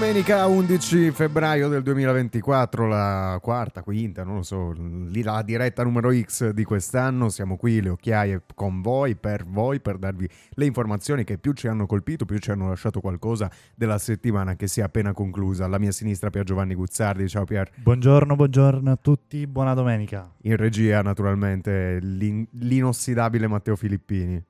Domenica 11 febbraio del 2024, la quarta, quinta, non lo so, la diretta numero X di quest'anno. Siamo qui, le occhiaie con voi, per voi, per darvi le informazioni che più ci hanno colpito, più ci hanno lasciato qualcosa della settimana che si è appena conclusa. Alla mia sinistra Pier Giovanni Guzzardi, ciao Pier. Buongiorno, buongiorno a tutti, buona domenica. In regia naturalmente l'in- l'inossidabile Matteo Filippini.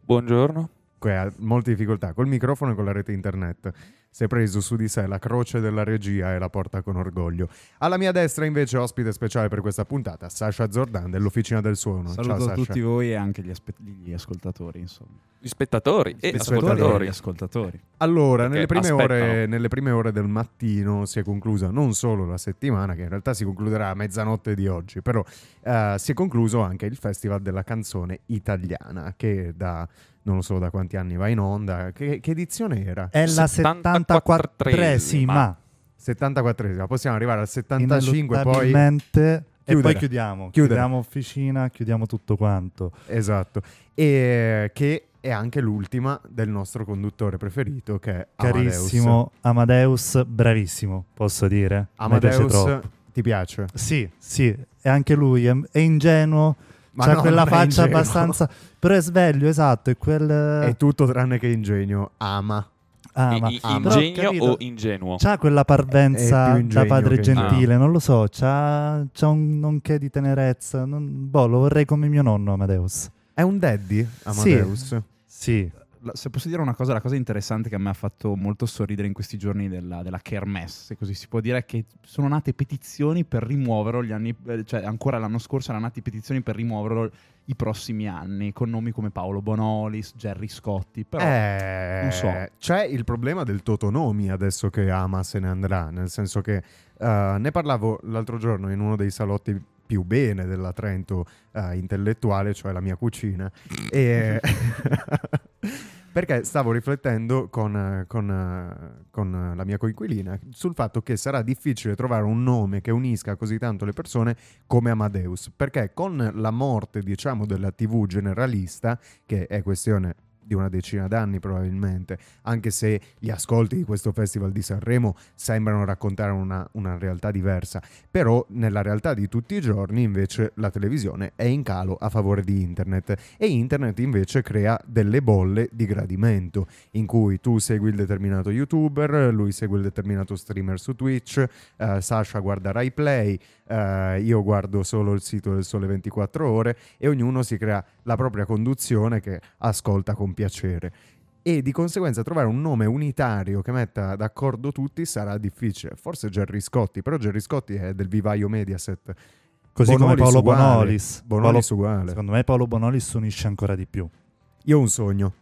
Buongiorno. Che ha molte difficoltà col microfono e con la rete internet si è preso su di sé la croce della regia e la porta con orgoglio. Alla mia destra invece ospite speciale per questa puntata, Sasha Zordan dell'Officina del Suono. Saluto Ciao, a tutti voi e anche gli, aspe- gli ascoltatori, insomma. Gli spettatori Gli e spettatori ascoltatori. e gli ascoltatori. Allora, nelle prime, ore, nelle prime ore del mattino si è conclusa non solo la settimana, che in realtà si concluderà a mezzanotte di oggi, però eh, si è concluso anche il Festival della canzone italiana, che da non lo so da quanti anni va in onda. Che, che edizione era? È la 74esima. 74esima, possiamo arrivare al 75, poi... E poi chiudiamo. Chiudere. Chiudiamo officina, chiudiamo tutto quanto. Esatto. E che è anche l'ultima del nostro conduttore preferito, che è Amadeus. Carissimo Amadeus, bravissimo, posso dire. Amadeus, ti piace? Sì, sì, e anche lui è, è ingenuo, Ma no, quella faccia ingenuo. abbastanza... Però è sveglio, esatto, è quel... È tutto tranne che ingegno. Ama. ah, I- ma- i- ah, però ho ingegno capito. o ingenuo? C'ha quella parvenza da padre che ingegno. gentile, non lo so, c'ha, c'ha un nonché di tenerezza. non- boh, lo vorrei come mio nonno Amadeus. È un daddy, Amadeus? Sì, La- se posso dire una cosa, la cosa interessante che a me ha fatto molto sorridere in questi giorni della, della Kermesse, se così si può dire, è che sono nate petizioni per rimuoverlo gli anni, eh, cioè ancora l'anno scorso erano nate petizioni per rimuoverlo i prossimi anni, con nomi come Paolo Bonolis, Gerry Scotti, però... Eh, non so. C'è il problema del Totonomi adesso che Ama se ne andrà, nel senso che eh, ne parlavo l'altro giorno in uno dei salotti più bene della Trento eh, intellettuale, cioè la mia cucina, e perché stavo riflettendo con, con, con, la mia coinquilina sul fatto che sarà difficile trovare un nome che unisca così tanto le persone come Amadeus, perché con la morte, diciamo, della TV generalista, che è questione di una decina d'anni probabilmente, anche se gli ascolti di questo Festival di Sanremo sembrano raccontare una, una realtà diversa, però nella realtà di tutti i giorni invece la televisione è in calo a favore di internet. E internet invece crea delle bolle di gradimento in cui tu segui il determinato youtuber, lui segue il determinato streamer su Twitch, eh, Sasha guarda Rai Play, eh, io guardo solo il sito del Sole 24 ore e ognuno si crea la propria conduzione che ascolta con piacere. E di conseguenza trovare un nome unitario che metta d'accordo tutti sarà difficile. Forse Gerry Scotti, però Gerry Scotti è del vivaio Mediaset. così come Bonolis Paolo uguale. Bonolis. Bonolis Paolo- uguale. secondo me Paolo Bonolis unisce ancora di più. Io ho un sogno.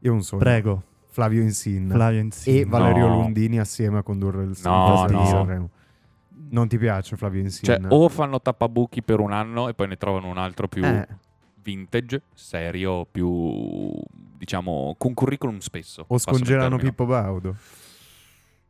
Io ho un sogno. Prego, Flavio Insin Flavio Insigne. e Valerio No. Lundini assieme a condurre il No, no. Non ti piace Flavio Insin? Cioè, o fanno tappabuchi per un anno e poi ne trovano un altro più Eh, vintage, serio, più diciamo con curriculum spesso. o scongelano. Pippo Baudo.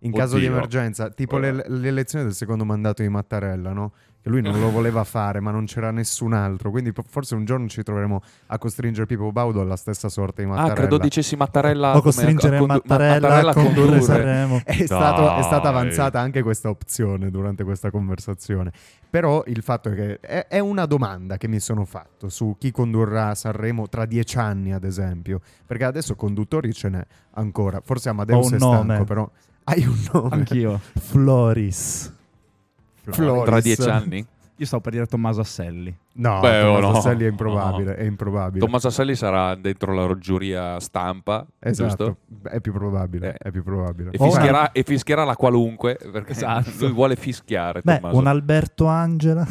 In caso di Oddio. emergenza, tipo le, le elezioni del secondo mandato di Mattarella, no? Che lui non lo voleva fare, ma non c'era nessun altro. Quindi forse un giorno ci troveremo a costringere Pippo Baudo alla stessa sorte di Mattarella. Ah, credo dicessi Mattarella o come- costringere a condu- Mattarella, a condurre Sanremo. È, stato- è stata avanzata anche questa opzione durante questa conversazione. Però il fatto è che è, è una domanda che mi sono fatto su chi condurrà Sanremo tra dieci anni, ad esempio. Perché adesso conduttori ce n'è ancora. Forse Amadeus è stanco, nome. però hai un nome. Anch'io. Floris. Floris. tra dieci anni. Io stavo per dire Tommaso Asselli. No, Beh, oh, Tommaso no. Selli è improbabile, è improbabile. Tommaso Asselli sarà dentro la giuria stampa, esatto, giusto? è più probabile, Eh. è più probabile. E Oh, fischierà, e fischierà la qualunque perché Esatto. lui vuole fischiare. Beh, Tommaso. un Alberto Angela,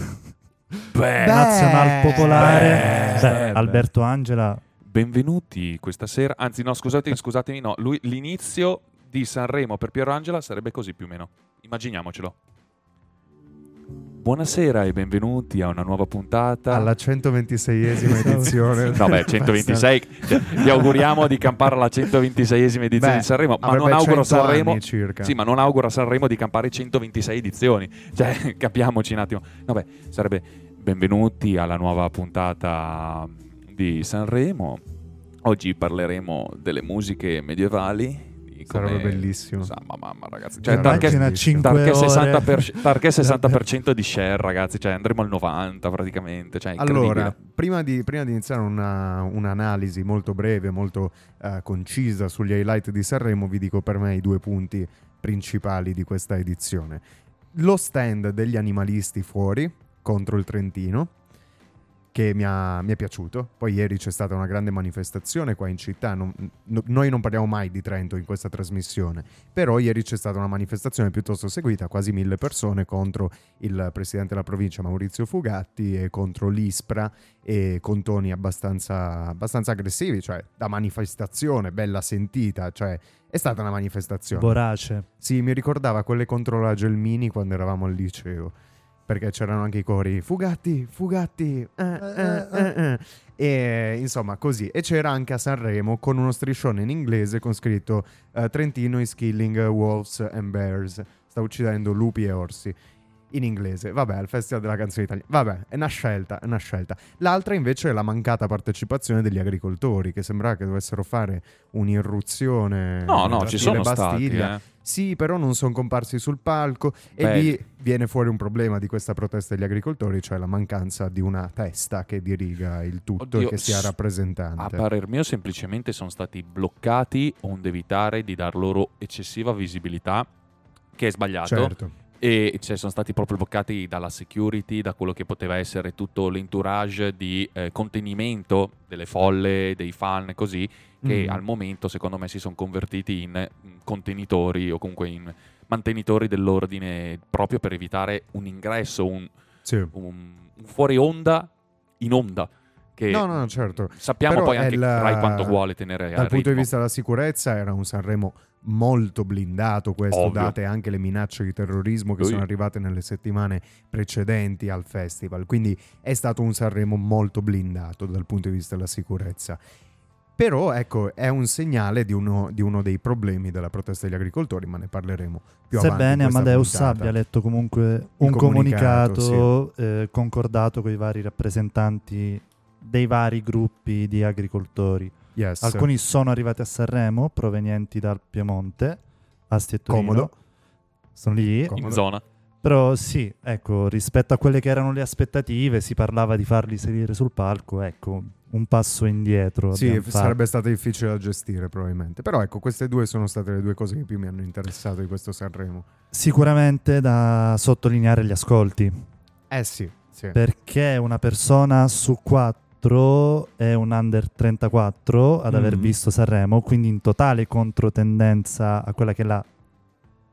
Beh, nazional popolare. beh, Beh, beh. Alberto Angela, benvenuti questa sera. Anzi, no, scusate, scusatemi, no. Lui, l'inizio di Sanremo per Piero Angela sarebbe così più o meno. Immaginiamocelo. Buonasera e benvenuti a una nuova puntata. Alla 126esima edizione. No, beh, 126. cioè, vi auguriamo di campare alla 126esima edizione Beh, di Sanremo, ma non auguro a 100 anni Sanremo. Sì, ma non auguro a Sanremo di campare 126 edizioni. Cioè, capiamoci un attimo. Vabbè, sarebbe benvenuti alla nuova puntata di Sanremo. Oggi parleremo delle musiche medievali, come- Sarebbe bellissimo. Sa- ma mamma ragazzi, Cioè, Tarché, Immagina bellissimo. 5 Tarché ore. 60%, per, Tarché 60% di share ragazzi, cioè andremo al 90 praticamente, cioè. Allora, prima di, prima di iniziare una- un'analisi molto breve, molto eh, concisa sugli highlight di Sanremo, vi dico per me i due punti principali di questa edizione. Lo stand degli animalisti fuori contro il Trentino, che mi, ha- mi è piaciuto. Poi ieri c'è stata una grande manifestazione qua in città. non- no- noi non parliamo mai di Trento in questa trasmissione, però ieri c'è stata una manifestazione piuttosto seguita, quasi mille persone contro il presidente della provincia Maurizio Fugatti e contro l'ISPRA e con toni abbastanza, abbastanza aggressivi, cioè da manifestazione, bella sentita, cioè è stata una manifestazione. Vorace. Sì, mi ricordava quelle contro la Gelmini quando eravamo al liceo. Perché c'erano anche i cori Fugatti, Fugatti, eh, eh, eh, eh. e insomma così. E c'era anche a Sanremo con uno striscione in inglese con scritto eh, Trentino is killing wolves and bears. Sta uccidendo lupi e orsi. In inglese, vabbè, al Festival della canzone italiana. Vabbè, è una scelta, è una scelta. L'altra invece è la mancata partecipazione degli agricoltori, che sembrava che dovessero fare un'irruzione. No, no, ci sono stati, Bastiglia. eh. Sì, però non sono comparsi sul palco e Beh. lì viene fuori un problema di questa protesta degli agricoltori, cioè la mancanza di una testa che diriga il tutto Oddio, e che sia rappresentante. A parer mio semplicemente sono stati bloccati onde evitare di dar loro eccessiva visibilità, che è sbagliato. certo. E cioè, sono stati proprio bloccati dalla security, da quello che poteva essere tutto l'entourage di eh, contenimento delle folle, dei fan, così, che Mm. al momento secondo me si sono convertiti in mm, contenitori o comunque in mantenitori dell'ordine proprio per evitare un ingresso, un, Sì. un, un fuori onda in onda. Che No, no, certo. Sappiamo Però poi anche il- Rai quanto vuole tenere Dal al punto di ritmo. vista della sicurezza era un Sanremo molto blindato questo, Ovvio. date anche le minacce di terrorismo che Lui- sono arrivate nelle settimane precedenti al festival. Quindi è stato un Sanremo molto blindato dal punto di vista della sicurezza. Però ecco, è un segnale di uno, di uno dei problemi della protesta degli agricoltori, ma ne parleremo più avanti. in Sebbene Amadeus puntata. abbia letto comunque un comunicato, comunicato, eh, concordato con i vari rappresentanti dei vari gruppi di agricoltori. Yes. Alcuni sono arrivati a Sanremo provenienti dal Piemonte, Asti e Torino. Comodo. Sono lì. Comodo. in zona. Però sì, ecco, rispetto a quelle che erano le aspettative, si parlava di farli salire sul palco, ecco, un passo indietro. Sì, sarebbe stato difficile da gestire probabilmente. Però ecco, queste due sono state le due cose che più mi hanno interessato di questo Sanremo. Sicuramente da sottolineare gli ascolti, Eh sì, sì. perché una persona su quattro è un under 34 ad aver Mhm. visto Sanremo, quindi in totale controtendenza a quella che è la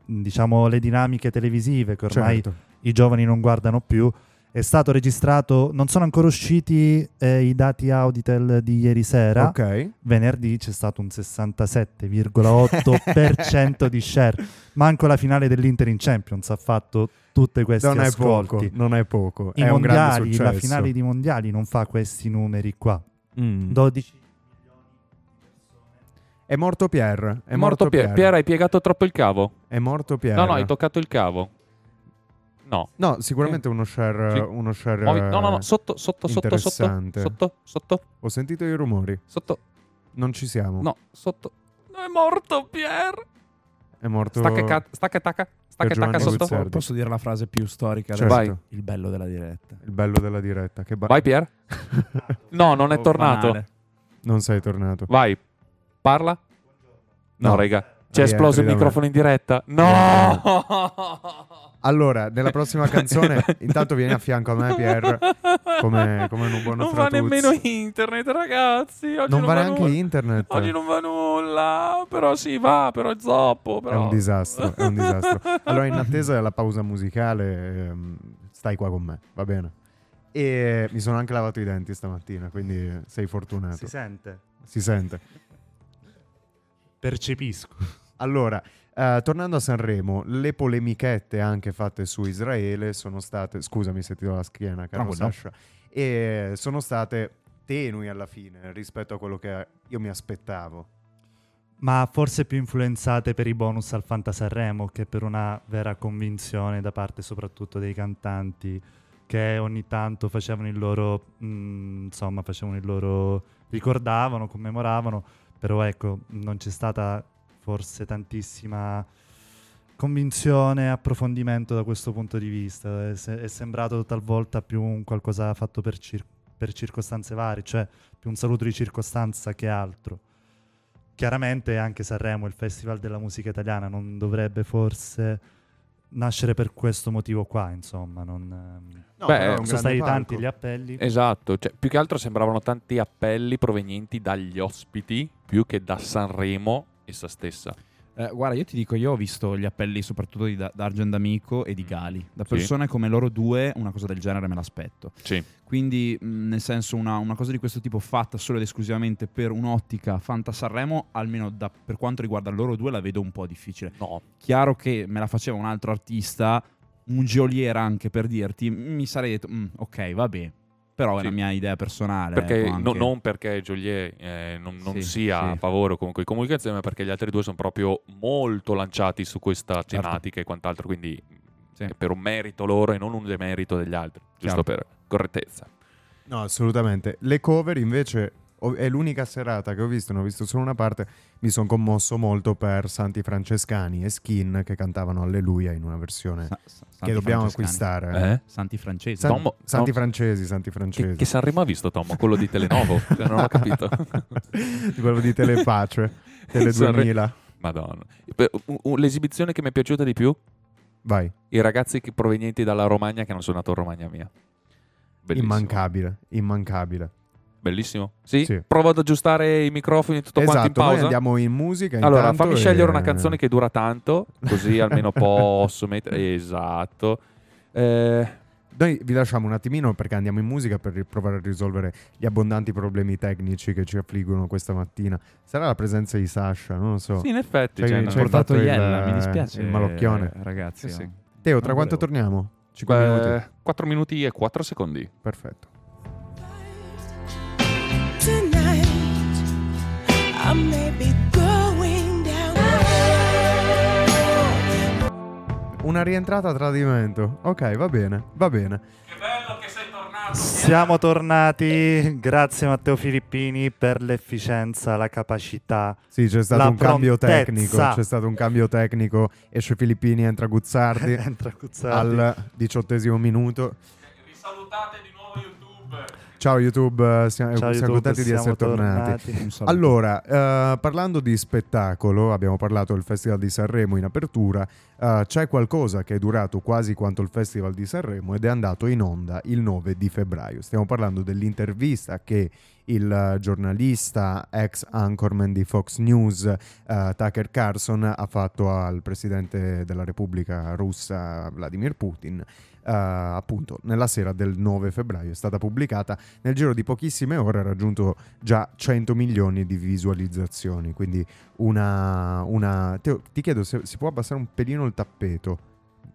diciamo le dinamiche televisive che ormai Certo. i giovani non guardano più. È stato registrato, non sono ancora usciti eh, i dati Auditel di ieri sera. Ok. Venerdì c'è stato un 67,8% di share. Manco la finale dell'Inter in Champions ha fatto tutti questi Non è ascolti. poco, non è poco. I è un grande mondiali, successo. la finale di mondiali non fa questi numeri qua. Mm. 12 È morto Pierre. È, È morto Pier. Pier, hai piegato troppo il cavo? È morto Pierre. No, no, hai toccato il cavo. No. No, sicuramente uno share, Sì. uno share Muovi- No, no, no, sotto, sotto, sotto, sotto, sotto, sotto, Ho sentito i rumori. sotto, Non ci siamo. no, sotto. È morto Pier. È morto Stacca, ca- stacca, tacca, stacca, tacca sotto. Guzzardi. Posso dire la frase più storica Certo. Vai. Il bello della diretta. il bello della diretta. Che ba- Vai Pier. No, non è Oh, tornato. banale. Non sei tornato. Vai. Parla. No, No. raga. C'è esploso il microfono in diretta. No! Allora, nella prossima canzone, intanto vieni a fianco a me, Pier, come, come un buon Non va nemmeno internet, ragazzi. Oggi Non va neanche nulla. internet. Oggi non va nulla. Però si va, però è zoppo. È Però. un disastro, è un disastro. Allora, in attesa della pausa musicale, ehm, stai qua con me, va bene? E mi sono anche lavato i denti stamattina, quindi sei fortunato. si sente. Si sente. Percepisco. Allora, eh, tornando a Sanremo, le polemichette anche fatte su Israele sono state, scusami se ti do la schiena, caro Tranquillo. Sasha, e sono state tenui alla fine rispetto a quello che io mi aspettavo. Ma forse più influenzate per i bonus al Fanta Sanremo che per una vera convinzione da parte soprattutto dei cantanti che ogni tanto facevano il loro, mm, insomma, facevano il loro, ricordavano, commemoravano, però ecco, non c'è stata forse tantissima convinzione e approfondimento da questo punto di vista. È, se- è sembrato talvolta più un qualcosa fatto per, cir- per circostanze varie, cioè più un saluto di circostanza che altro. Chiaramente anche Sanremo, il Festival della musica italiana, non dovrebbe forse nascere per questo motivo qua, insomma. Non, No, Beh, sono stati palco. tanti gli appelli. Esatto, cioè, più che altro sembravano tanti appelli provenienti dagli ospiti più che da Sanremo essa stessa. Eh, guarda, io ti dico, io ho visto gli appelli soprattutto di Da- D'Argent D'Amico e di Gali. Da Sì. persone come loro due, una cosa del genere me l'aspetto. Sì. Quindi, mh, nel senso, una, una cosa di questo tipo fatta solo ed esclusivamente per un'ottica Fanta Sanremo, almeno da- per quanto riguarda loro due, la vedo un po' difficile. No, Chiaro che me la faceva un altro artista, un geoliera anche per dirti, mi sarei detto, "Mm, ok, vabbè. Però è Sì. la mia idea personale. perché, ecco, no- non perché Joliet eh, non, non Sì, sia sì. a favore comunque di comunicazione, ma perché gli altri due sono proprio molto lanciati su questa Certo. tematica e quant'altro, quindi Sì. è per un merito loro e non un demerito degli altri, Chiaro. giusto per correttezza. No, assolutamente. Le cover invece ho- è l'unica serata che ho visto, ne ho visto solo una parte, mi sono commosso molto per Santi Francescani e Skin che cantavano Alleluia in una versione Sa- sa- che dobbiamo acquistare. Eh? Santi francesi. San- Tom- Santi Tom- francesi, Santi Che, francesi. che Sanremo ha visto Tom? Quello di Telenovo? Cioè, non ho capito. Quello di Telepace, Tele Sanre- 2000. Madonna. L'esibizione che mi è piaciuta di più? Vai, I ragazzi che- provenienti dalla Romagna che hanno suonato in Romagna mia. Bellissimo. immancabile, immancabile. Bellissimo. Sì? Sì. Provo ad aggiustare i microfoni tutto quanto in esatto, pausa. andiamo in musica Allora, fammi e- scegliere una canzone che dura tanto, così almeno posso mettere... Esatto. Eh, Noi vi lasciamo un attimino perché andiamo in musica per provare a risolvere gli abbondanti problemi tecnici che ci affliggono questa mattina. Sarà la presenza di Sasha, non lo so. sì, in effetti. Cioè, ci no. hai portato il- Iella, mi dispiace. il malocchione. eh, Ragazzi, Sì, sì. Teo, tra Non quanto volevo. torniamo? 5 minuti. Beh, 4 minuti e 4 secondi. Perfetto. Una rientrata a tradimento. Ok, va bene, va bene. Che bello che sei tornato. Siamo tornati, grazie Matteo Filippini per l'efficienza, la capacità. Sì, c'è stato La un cambio prontezza. tecnico. C'è stato un cambio tecnico. Esce Filippini, entra Guzzardi Entra Cuzzardi. al diciottesimo minuto. Risalutate di nuovo YouTube. Ciao YouTube, eh, siamo, Ciao siamo YouTube, contenti di essere tornati. tornati. Allora, eh, parlando di spettacolo, abbiamo parlato del Festival di Sanremo in apertura, eh, c'è qualcosa che è durato quasi quanto il Festival di Sanremo ed è andato in onda il 9 di febbraio. Stiamo parlando dell'intervista che il giornalista ex anchorman di Fox News eh, Tucker Carlson ha fatto al presidente della Repubblica russa Vladimir Putin. Eh, appunto nella sera del 9 febbraio è stata pubblicata nel giro di pochissime ore ha raggiunto già 100 milioni di visualizzazioni. Quindi una... una... Teo, ti chiedo se si può abbassare un pelino il tappeto.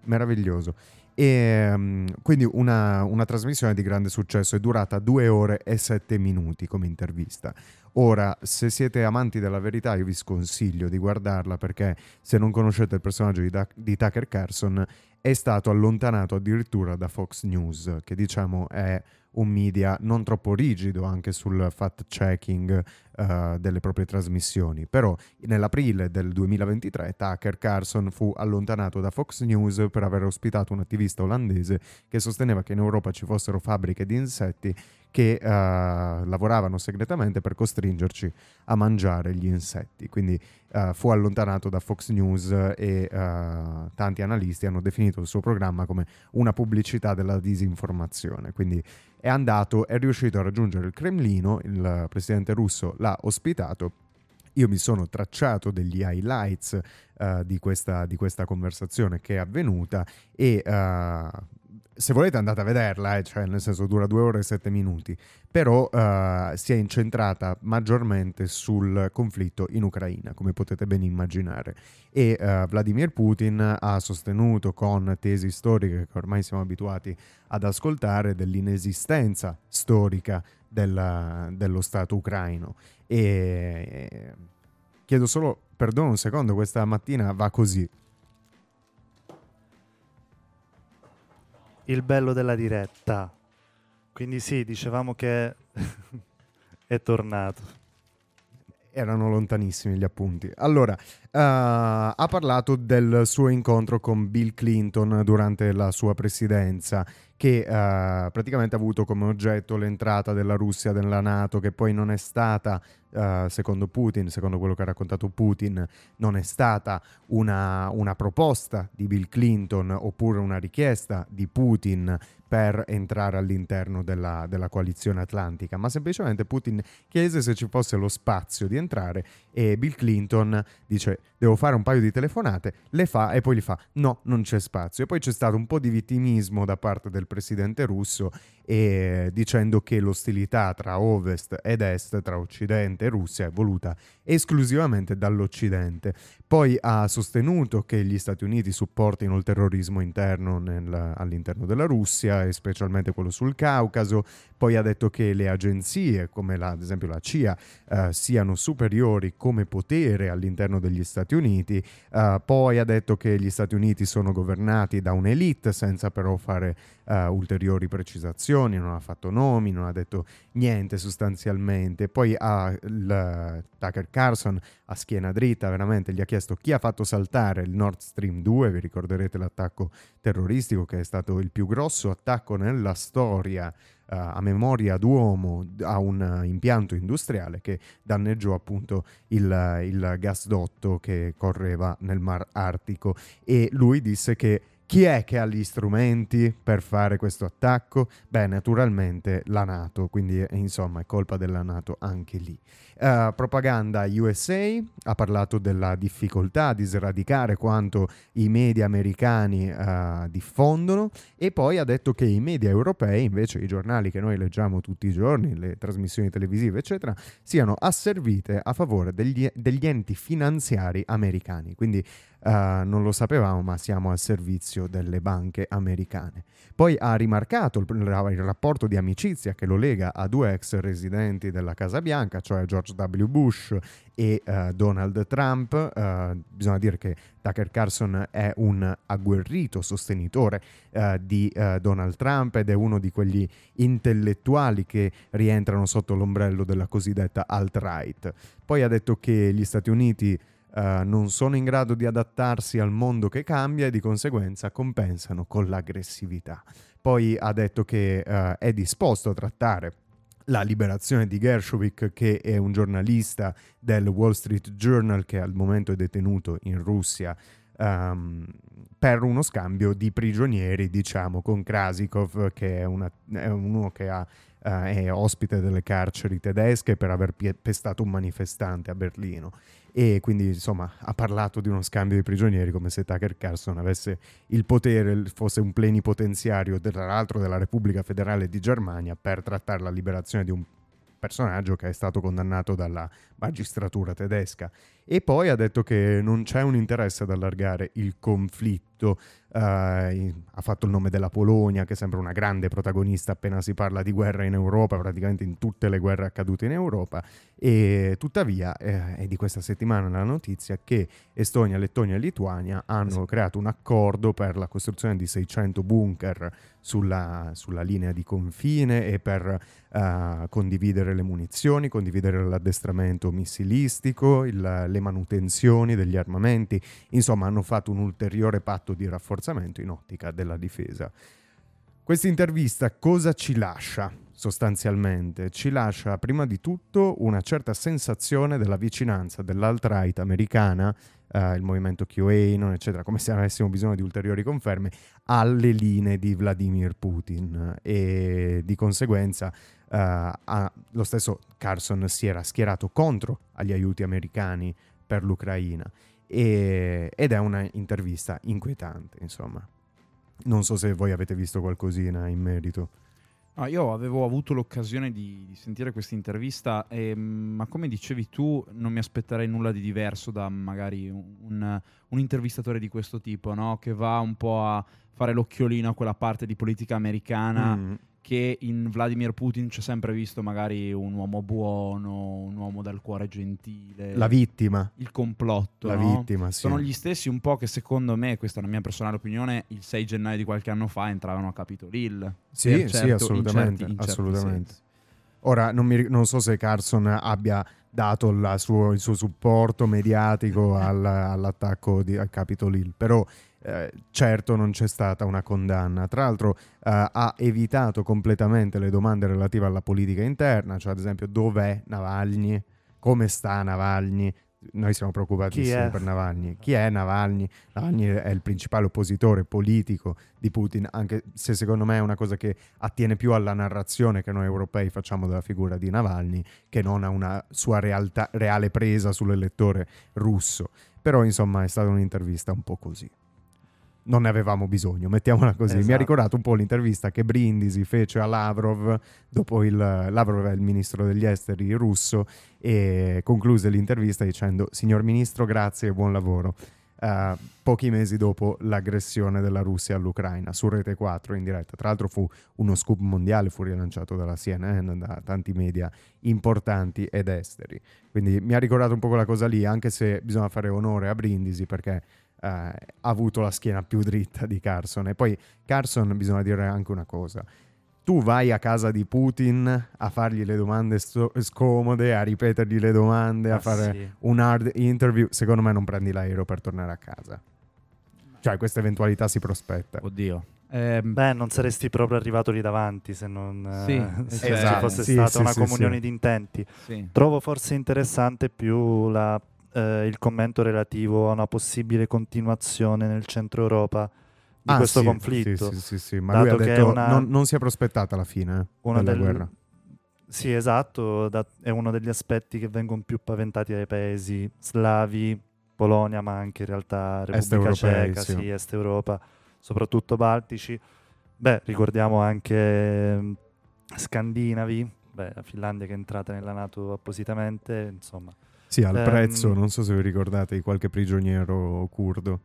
Meraviglioso. E, mm, quindi una, una trasmissione di grande successo è durata 2 ore e 7 minuti come intervista. Ora, se siete amanti della verità, io vi sconsiglio di guardarla perché se non conoscete il personaggio di, Da- di Tucker Carlson è stato allontanato addirittura da Fox News, che diciamo è un media non troppo rigido anche sul fact-checking eh, delle proprie trasmissioni. Però nell'aprile del 2023 Tucker Carlson fu allontanato da Fox News per aver ospitato un attivista olandese che sosteneva che in Europa ci fossero fabbriche di insetti che eh, lavoravano segretamente per costringerci a mangiare gli insetti. Quindi eh, fu allontanato da Fox News e eh, tanti analisti hanno definito il suo programma come una pubblicità della disinformazione. Quindi è andato, è riuscito a raggiungere il Cremlino, il presidente russo l'ha ospitato. Io mi sono tracciato degli highlights eh, di, questa, di questa conversazione che è avvenuta e eh, se volete andate a vederla, eh, cioè nel senso dura due ore e sette minuti, però eh, si è incentrata maggiormente sul conflitto in Ucraina, come potete ben immaginare. E Vladimir Putin ha sostenuto con tesi storiche che ormai siamo abituati ad ascoltare dell'inesistenza storica della- dello Stato ucraino. E chiedo solo perdono un secondo, questa mattina va così. Il bello della diretta. Quindi sì, dicevamo che è tornato. Erano lontanissimi gli appunti. Allora, eh, ha parlato del suo incontro con Bill Clinton durante la sua presidenza, che eh, praticamente ha avuto come oggetto l'entrata della Russia nella Nato, che poi non è stata, eh, secondo Putin, secondo quello che ha raccontato Putin, non è stata una, una proposta di Bill Clinton oppure una richiesta di Putin per entrare all'interno della, della coalizione atlantica, ma semplicemente Putin chiese se ci fosse lo spazio di entrare e Bill Clinton dice devo fare un paio di telefonate, le fa e poi gli fa no, non c'è spazio. E poi c'è stato un po' di vittimismo da parte del presidente russo e dicendo che l'ostilità tra ovest ed est, tra occidente e Russia è voluta esclusivamente dall'occidente. Poi ha sostenuto che gli Stati Uniti supportino il terrorismo interno nel- all'interno della Russia e specialmente quello sul Caucaso. Poi ha detto che le agenzie, come la- ad esempio la CIA, eh, siano superiori come potere all'interno degli Stati Uniti. Eh, poi ha detto che gli Stati Uniti sono governati da un'elite senza però fare eh, ulteriori precisazioni, non ha fatto nomi, non ha detto niente sostanzialmente. Poi ha il, Tucker Carlson a schiena dritta, veramente gli ha chiesto chi ha fatto saltare il Nord Stream 2, vi ricorderete l'attacco terroristico che è stato il più grosso attacco nella storia eh, a memoria d'uomo a un impianto industriale che danneggiò appunto il, il gasdotto che correva nel Mar Artico e lui disse che chi è che ha gli strumenti per fare questo attacco? Beh, naturalmente la Nato, quindi eh, insomma è colpa della Nato anche lì. Eh, propaganda USA ha parlato della difficoltà di sradicare quanto i media americani eh, diffondono e poi ha detto che i media europei, invece i giornali che noi leggiamo tutti i giorni, le trasmissioni televisive, eccetera, siano asservite a favore degli, degli enti finanziari americani. Quindi eh, non lo sapevamo, ma siamo al servizio delle banche americane. Poi ha rimarcato il, il rapporto di amicizia che lo lega a due ex residenti della Casa Bianca, cioè George W. Bush e eh, Donald Trump. Eh, bisogna dire che Tucker Carlson è un agguerrito sostenitore eh, di Donald Trump ed è uno di quegli intellettuali che rientrano sotto l'ombrello della cosiddetta alt-right. Poi ha detto che gli Stati Uniti non sono in grado di adattarsi al mondo che cambia e di conseguenza compensano con l'aggressività. Poi ha detto che è disposto a trattare la liberazione di Gershowik, che è un giornalista del Wall Street Journal che al momento è detenuto in Russia ehm, per uno scambio di prigionieri, diciamo, con Krasikov, che è, una- è uno che ha, eh, è ospite delle carceri tedesche per aver pestato un manifestante a Berlino. E quindi, insomma, ha parlato di uno scambio di prigionieri come se Tucker Carlson avesse il potere, fosse un plenipotenziario, tra l'altro, della Repubblica Federale di Germania per trattare la liberazione di un personaggio che è stato condannato dalla magistratura tedesca. E poi ha detto che non c'è un interesse ad allargare il conflitto. eh, ha fatto il nome della Polonia, che è sempre una grande protagonista appena si parla di guerra in Europa, praticamente in tutte le guerre accadute in Europa. E tuttavia eh, è di questa settimana la notizia che Estonia, Lettonia e Lituania hanno creato un accordo per la costruzione di 600 bunker sulla, sulla linea di confine e per eh, condividere le munizioni, condividere l'addestramento missilistico, il- le manutenzioni degli armamenti, insomma hanno fatto un ulteriore patto di rafforzamento in ottica della difesa. Questa intervista cosa ci lascia sostanzialmente? Ci lascia prima di tutto una certa sensazione della vicinanza dell'alt-right americana, eh, il movimento QAnon, eccetera, come se avessimo bisogno di ulteriori conferme, alle linee di Vladimir Putin e di conseguenza eh, ha- lo stesso Carson si era schierato contro agli aiuti americani per l'Ucraina e- ed è una intervista inquietante, insomma. Non so se voi avete visto qualcosina in merito. No, io avevo avuto l'occasione di, di sentire questa intervista, e, mm, ma come dicevi tu, non mi aspetterei nulla di diverso da magari un, un- un intervistatore di questo tipo, no? che va un po' a fare l'occhiolino a quella parte di politica americana Mm. Che in Vladimir Putin c'è sempre visto magari un uomo buono, un uomo dal cuore gentile, La vittima, il complotto. la no? vittima, sì. Sono gli stessi un po' che secondo me, questa è una mia personale opinione, il 6 gennaio di qualche anno fa entravano a Capitol Hill. Sì, Per sì, certo- in assolutamente, certi- in assolutamente. Ora, non, mi non so se Carson abbia dato la suo- il suo supporto mediatico al- all'attacco di, al Capitol Hill, però eh, certo non c'è stata una condanna. Tra l'altro eh, ha evitato completamente le domande relative alla politica interna, cioè ad esempio dov'è Navalny, come sta Navalny. Noi siamo preoccupatissimi è? per Navalny. Chi è Navalny? Navalny è il principale oppositore politico di Putin, anche se secondo me è una cosa che attiene più alla narrazione che noi europei facciamo della figura di Navalny che non a una sua realtà, reale presa sull'elettore russo. Però insomma è stata un'intervista un po' così. Non ne avevamo bisogno, mettiamola così. Mi ha Esatto. ricordato un po' l'intervista che Brindisi fece a Lavrov dopo il Lavrov è il ministro degli esteri russo e concluse l'intervista dicendo signor ministro grazie e buon lavoro. Eh, pochi mesi dopo l'aggressione della Russia all'Ucraina su Rete 4 in diretta. Tra l'altro fu uno scoop mondiale, fu rilanciato dalla CNN, da tanti media importanti ed esteri. Quindi mi ha ricordato un po' quella cosa lì, anche se bisogna fare onore a Brindisi perché eh, ha avuto la schiena più dritta di Carson. E poi Carson, bisogna dire anche una cosa. Tu vai a casa di Putin a fargli le domande sto- scomode, a ripetergli le domande, a Ah, fare sì. un hard interview, secondo me non prendi l'aereo per tornare a casa. Cioè, questa eventualità si prospetta. Oddio. Ehm, Beh, non saresti proprio arrivato lì davanti se non eh, Sì, se esatto. ci fosse Sì, stata sì, una sì, comunione sì. di intenti. sì. Trovo forse interessante più la- eh, il commento relativo a una possibile continuazione nel centro Europa di Ah, questo sì, conflitto. Sì, sì, sì, ma Dato lui ha detto una- non, non si è prospettata la fine eh, della del- guerra. Sì, esatto, da- è uno degli aspetti che vengono più paventati dai paesi slavi, Polonia, ma anche in realtà Repubblica Ceca, sì. sì, Est Europa, soprattutto baltici. Beh, ricordiamo anche mm, scandinavi, beh, la Finlandia che è entrata nella Nato appositamente, insomma. Sì, al Ehm, prezzo, non so se vi ricordate, di qualche prigioniero curdo,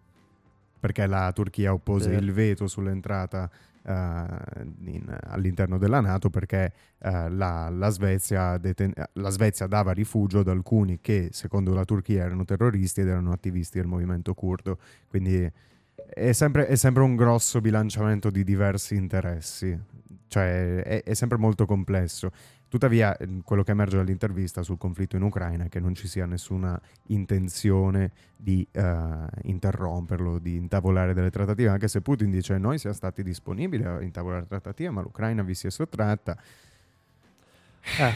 perché la Turchia oppose Vero. il veto sull'entrata eh, in- all'interno della Nato perché eh, la, la Svezia deten- la Svezia dava rifugio ad alcuni che, secondo la Turchia, erano terroristi ed erano attivisti del movimento curdo. Quindi è sempre, è sempre un grosso bilanciamento di diversi interessi, cioè è, è sempre molto complesso. Tuttavia, eh, quello che emerge dall'intervista sul conflitto in Ucraina è che non ci sia nessuna intenzione di eh, interromperlo, di intavolare delle trattative, anche se Putin dice noi siamo stati disponibili a intavolare trattative, ma l'Ucraina vi si è sottratta. Eh,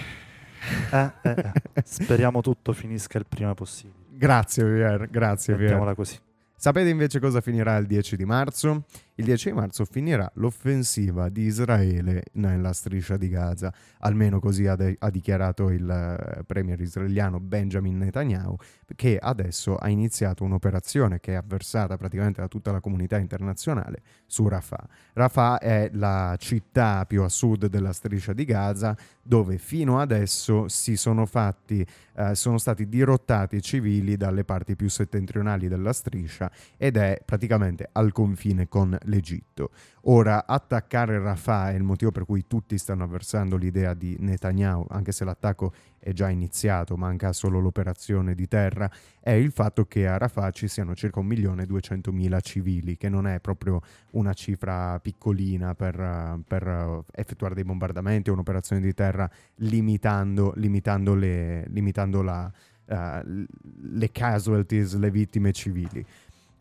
eh, eh, eh. Speriamo tutto finisca il prima possibile. Grazie, Vier, grazie, Vier. Mettiamola così. Sapete invece cosa finirà il 10 di marzo? Il 10 di marzo finirà l'offensiva di Israele nella striscia di Gaza, almeno così ha, de- ha dichiarato il eh, premier israeliano Benjamin Netanyahu, che adesso ha iniziato un'operazione che è avversata praticamente da tutta la comunità internazionale su Rafah. Rafah è la città più a sud della striscia di Gaza, dove fino adesso si sono fatti eh, sono stati dirottati civili dalle parti più settentrionali della striscia ed è praticamente al confine con l'Egitto. Ora, attaccare Rafah è il motivo per cui tutti stanno avversando l'idea di Netanyahu, anche se l'attacco è già iniziato, manca solo l'operazione di terra, è il fatto che a Rafah ci siano circa 1.200.000 civili, che non è proprio una cifra piccolina per, per, effettuare dei bombardamenti o un'operazione di terra limitando, limitando, le, limitando la, eh, le casualties, le vittime civili.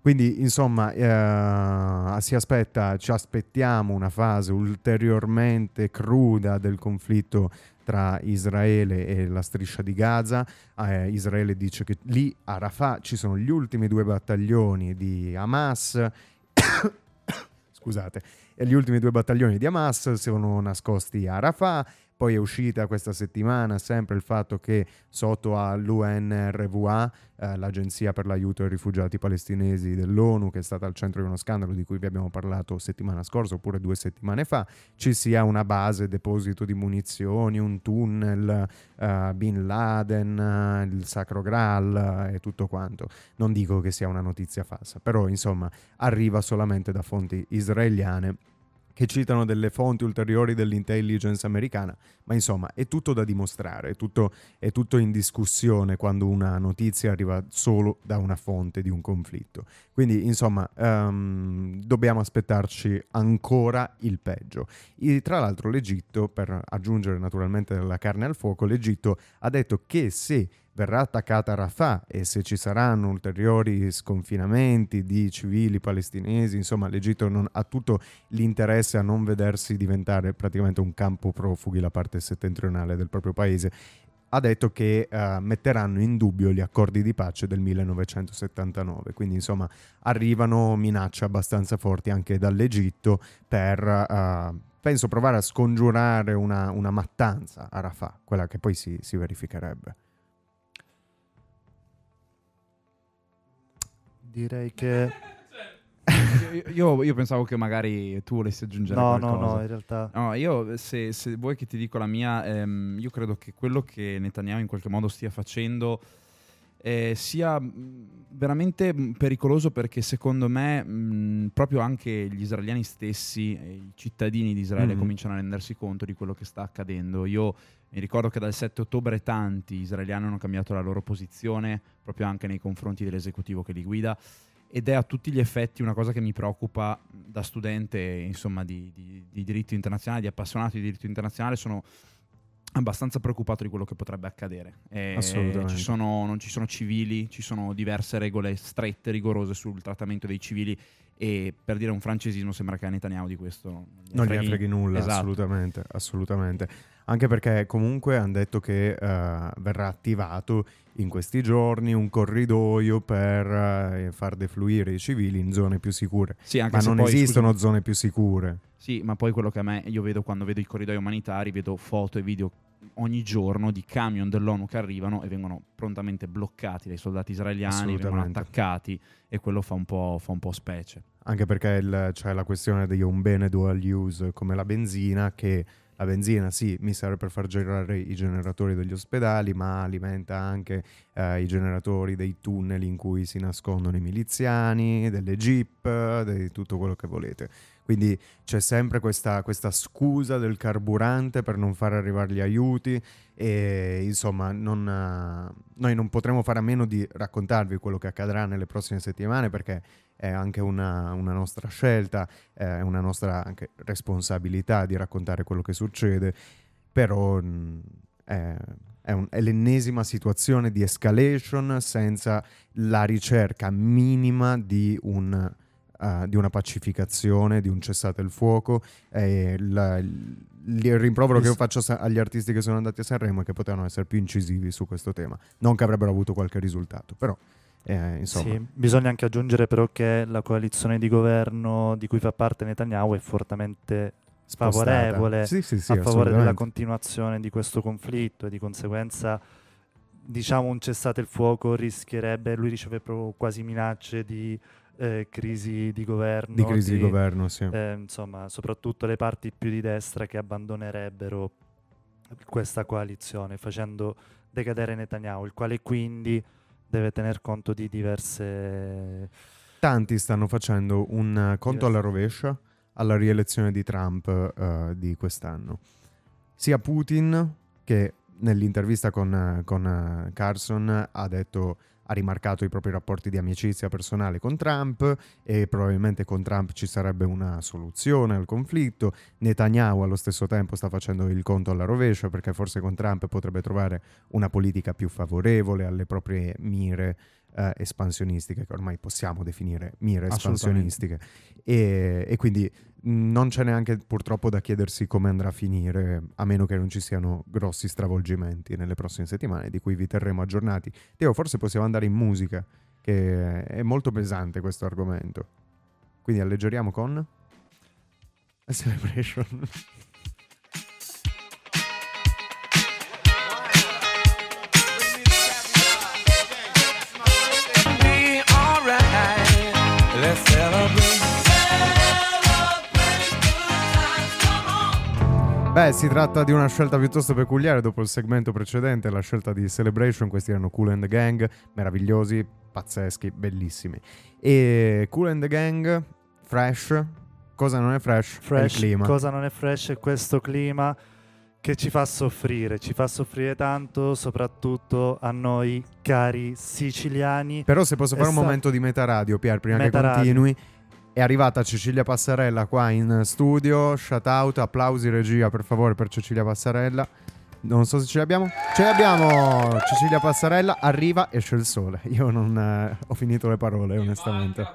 Quindi, insomma, eh, si aspetta, ci aspettiamo una fase ulteriormente cruda del conflitto tra Israele e la striscia di Gaza. Eh, Israele dice che lì a Rafah ci sono gli ultimi due battaglioni di Hamas. Scusate, gli ultimi due battaglioni di Hamas sono nascosti a Rafah. Poi è uscita questa settimana sempre il fatto che sotto all'UNRWA, eh, l'agenzia per l'aiuto ai rifugiati palestinesi dell'ONU, che è stata al centro di uno scandalo di cui vi abbiamo parlato settimana scorsa oppure due settimane fa, ci sia una base, deposito di munizioni, un tunnel, eh, Bin Laden, eh, il Sacro Graal eh, e tutto quanto. Non dico che sia una notizia falsa, però insomma arriva solamente da fonti israeliane che citano delle fonti ulteriori dell'intelligence americana, ma insomma è tutto da dimostrare, è tutto, è tutto in discussione quando una notizia arriva solo da una fonte di un conflitto. Quindi insomma ehm, dobbiamo aspettarci ancora il peggio. E, tra l'altro l'Egitto, per aggiungere naturalmente la carne al fuoco, l'Egitto ha detto che se verrà attaccata Rafah e se ci saranno ulteriori sconfinamenti di civili palestinesi, insomma l'Egitto non- ha tutto l'interesse a non vedersi diventare praticamente un campo profughi la parte settentrionale del proprio paese. Ha detto che eh, metteranno in dubbio gli accordi di pace del 1979, quindi insomma arrivano minacce abbastanza forti anche dall'Egitto per, eh, penso, provare a scongiurare una, una mattanza a Rafah, quella che poi si, si verificherebbe. Direi che... Io, io pensavo che magari tu volessi aggiungere No, qualcosa. no, no, in realtà... No, io se, se vuoi che ti dico la mia, ehm, io credo che quello che Netanyahu in qualche modo stia facendo eh, sia mh, veramente mh, pericoloso perché secondo me mh, proprio anche gli israeliani stessi, i cittadini di Israele Mhm. cominciano a rendersi conto di quello che sta accadendo. Io mi ricordo che dal 7 ottobre tanti israeliani hanno cambiato la loro posizione proprio anche nei confronti dell'esecutivo che li guida ed è a tutti gli effetti una cosa che mi preoccupa da studente insomma, di, di- di diritto internazionale, di appassionato di diritto internazionale, sono abbastanza preoccupato di quello che potrebbe accadere. Eh, Assolutamente. ci sono- non ci sono civili, ci sono diverse regole strette, rigorose sul trattamento dei civili e per dire un francesismo sembra che a Netanyahu di questo Non gliene freghi nulla, Esatto. assolutamente, assolutamente. Anche perché comunque hanno detto che eh, verrà attivato in questi giorni un corridoio per eh, far defluire i civili in zone più sicure. Sì, Ma non poi, esistono scusami, zone più sicure. Sì, ma poi quello che a me io vedo quando vedo i corridoi umanitari, vedo foto e video ogni giorno di camion dell'ONU che arrivano e vengono prontamente bloccati dai soldati israeliani, vengono attaccati e quello fa un po', fa un po' specie. Anche perché c'è la questione di un bene dual use come la benzina che la benzina sì mi serve per far girare i generatori degli ospedali ma alimenta anche eh, i generatori dei tunnel in cui si nascondono i miliziani, delle jeep, di tutto quello che volete. Quindi c'è sempre questa, questa scusa del carburante per non far arrivare gli aiuti e insomma non, noi non potremo fare a meno di raccontarvi quello che accadrà nelle prossime settimane perché è anche una, una nostra scelta, è una nostra responsabilità di raccontare quello che succede, però mh, è, è un- è l'ennesima situazione di escalation senza la ricerca minima di un eh, di una pacificazione, di un cessate il fuoco. E il, rimprovero che io faccio agli artisti che sono andati a Sanremo è che potevano essere più incisivi su questo tema. Non che avrebbero avuto qualche risultato, però eh. Sì, bisogna anche aggiungere però che la coalizione di governo di cui fa parte Netanyahu è fortemente spostata. favorevole Sì, sì, a favore della continuazione di questo conflitto e di conseguenza diciamo un cessate il fuoco rischierebbe, lui riceve proprio quasi minacce di eh, crisi di governo, di crisi di governo, sì. eh, insomma soprattutto le parti più di destra che abbandonerebbero questa coalizione facendo decadere Netanyahu, il quale quindi deve tener conto di diverse... Tanti stanno facendo un conto alla rovescia alla rielezione di Trump eh, di quest'anno. Sia Putin che nell'intervista con, con, eh, Carson ha detto ha rimarcato i propri rapporti di amicizia personale con Trump e probabilmente con Trump ci sarebbe una soluzione al conflitto. Netanyahu allo stesso tempo sta facendo il conto alla rovescia perché forse con Trump potrebbe trovare una politica più favorevole alle proprie mire eh, espansionistiche, che ormai possiamo definire mire espansionistiche. E, e quindi non c'è neanche purtroppo da chiedersi come andrà a finire, a meno che non ci siano grossi stravolgimenti nelle prossime settimane, di cui vi terremo aggiornati. Teo, forse possiamo andare in musica, che è molto pesante questo argomento. Quindi alleggeriamo con... A Celebration. Let's celebrate. Beh, si tratta di una scelta piuttosto peculiare dopo il segmento precedente, la scelta di Celebration, questi erano Cool and the Gang, meravigliosi, pazzeschi, bellissimi. E Cool and the Gang, fresh, cosa non è fresh? È Fresh, il clima. cosa non è fresh è questo clima che ci fa soffrire, ci fa soffrire tanto, soprattutto a noi cari siciliani. Però se posso fare un Essa- momento di meta radio, Pier, prima Meta che radio. È arrivata Cecilia Passarella qua in studio, shout out, applausi regia per favore per Cecilia Passarella. Non so se ce l'abbiamo. Ce l'abbiamo! Cecilia Passarella arriva, esce il sole. Io non eh, ho finito le parole, onestamente.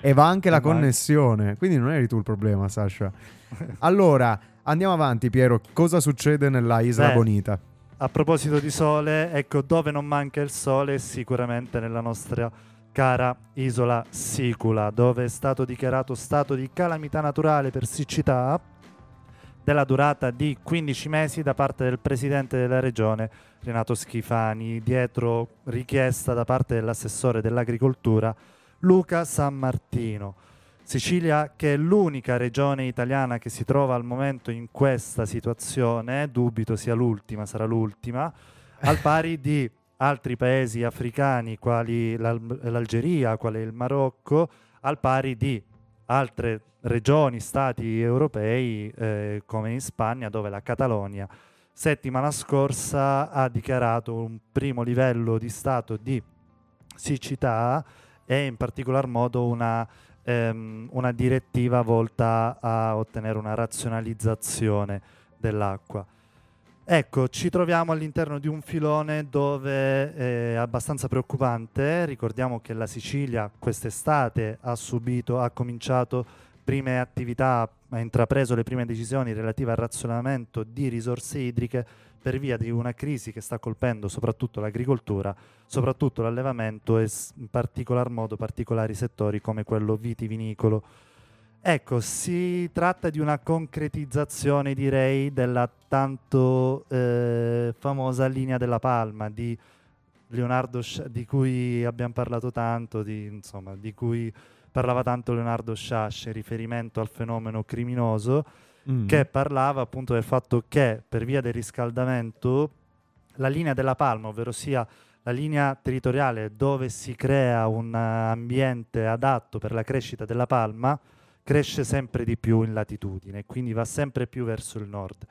E va anche la Vai. connessione. Quindi non eri tu il problema, Sasha. Allora, andiamo avanti, Piero. Cosa succede nella Isla Beh, Bonita? A proposito di sole, ecco dove non manca il sole sicuramente nella nostra cara isola Sicula, dove è stato dichiarato stato di calamità naturale per siccità della durata di 15 mesi da parte del presidente della regione Renato Schifani, dietro richiesta da parte dell'assessore dell'agricoltura Luca San Martino. Sicilia, che è l'unica regione italiana che si trova al momento in questa situazione, dubito sia l'ultima, sarà l'ultima, al pari di altri paesi africani quali l'Al- l'Algeria, quale il Marocco, al pari di altre regioni, stati europei eh, come in Spagna, dove la Catalogna settimana scorsa ha dichiarato un primo livello di stato di siccità e in particolar modo una, ehm, una direttiva volta a ottenere una razionalizzazione dell'acqua. Ecco, ci troviamo all'interno di un filone dove è abbastanza preoccupante. Ricordiamo che la Sicilia quest'estate ha subito, ha cominciato prime attività, ha intrapreso le prime decisioni relative al razionamento di risorse idriche per via di una crisi che sta colpendo soprattutto l'agricoltura, soprattutto l'allevamento e in particolar modo particolari settori come quello vitivinicolo. Ecco, si tratta di una concretizzazione, direi, della tanto eh, famosa linea della Palma di Leonardo Scia- di cui abbiamo parlato tanto, di, insomma, di cui parlava tanto Leonardo Sciascia in riferimento al fenomeno criminoso Mm. che parlava appunto del fatto che per via del riscaldamento la linea della palma, ovvero sia la linea territoriale dove si crea un ambiente adatto per la crescita della palma, cresce sempre di più in latitudine, quindi va sempre più verso il nord.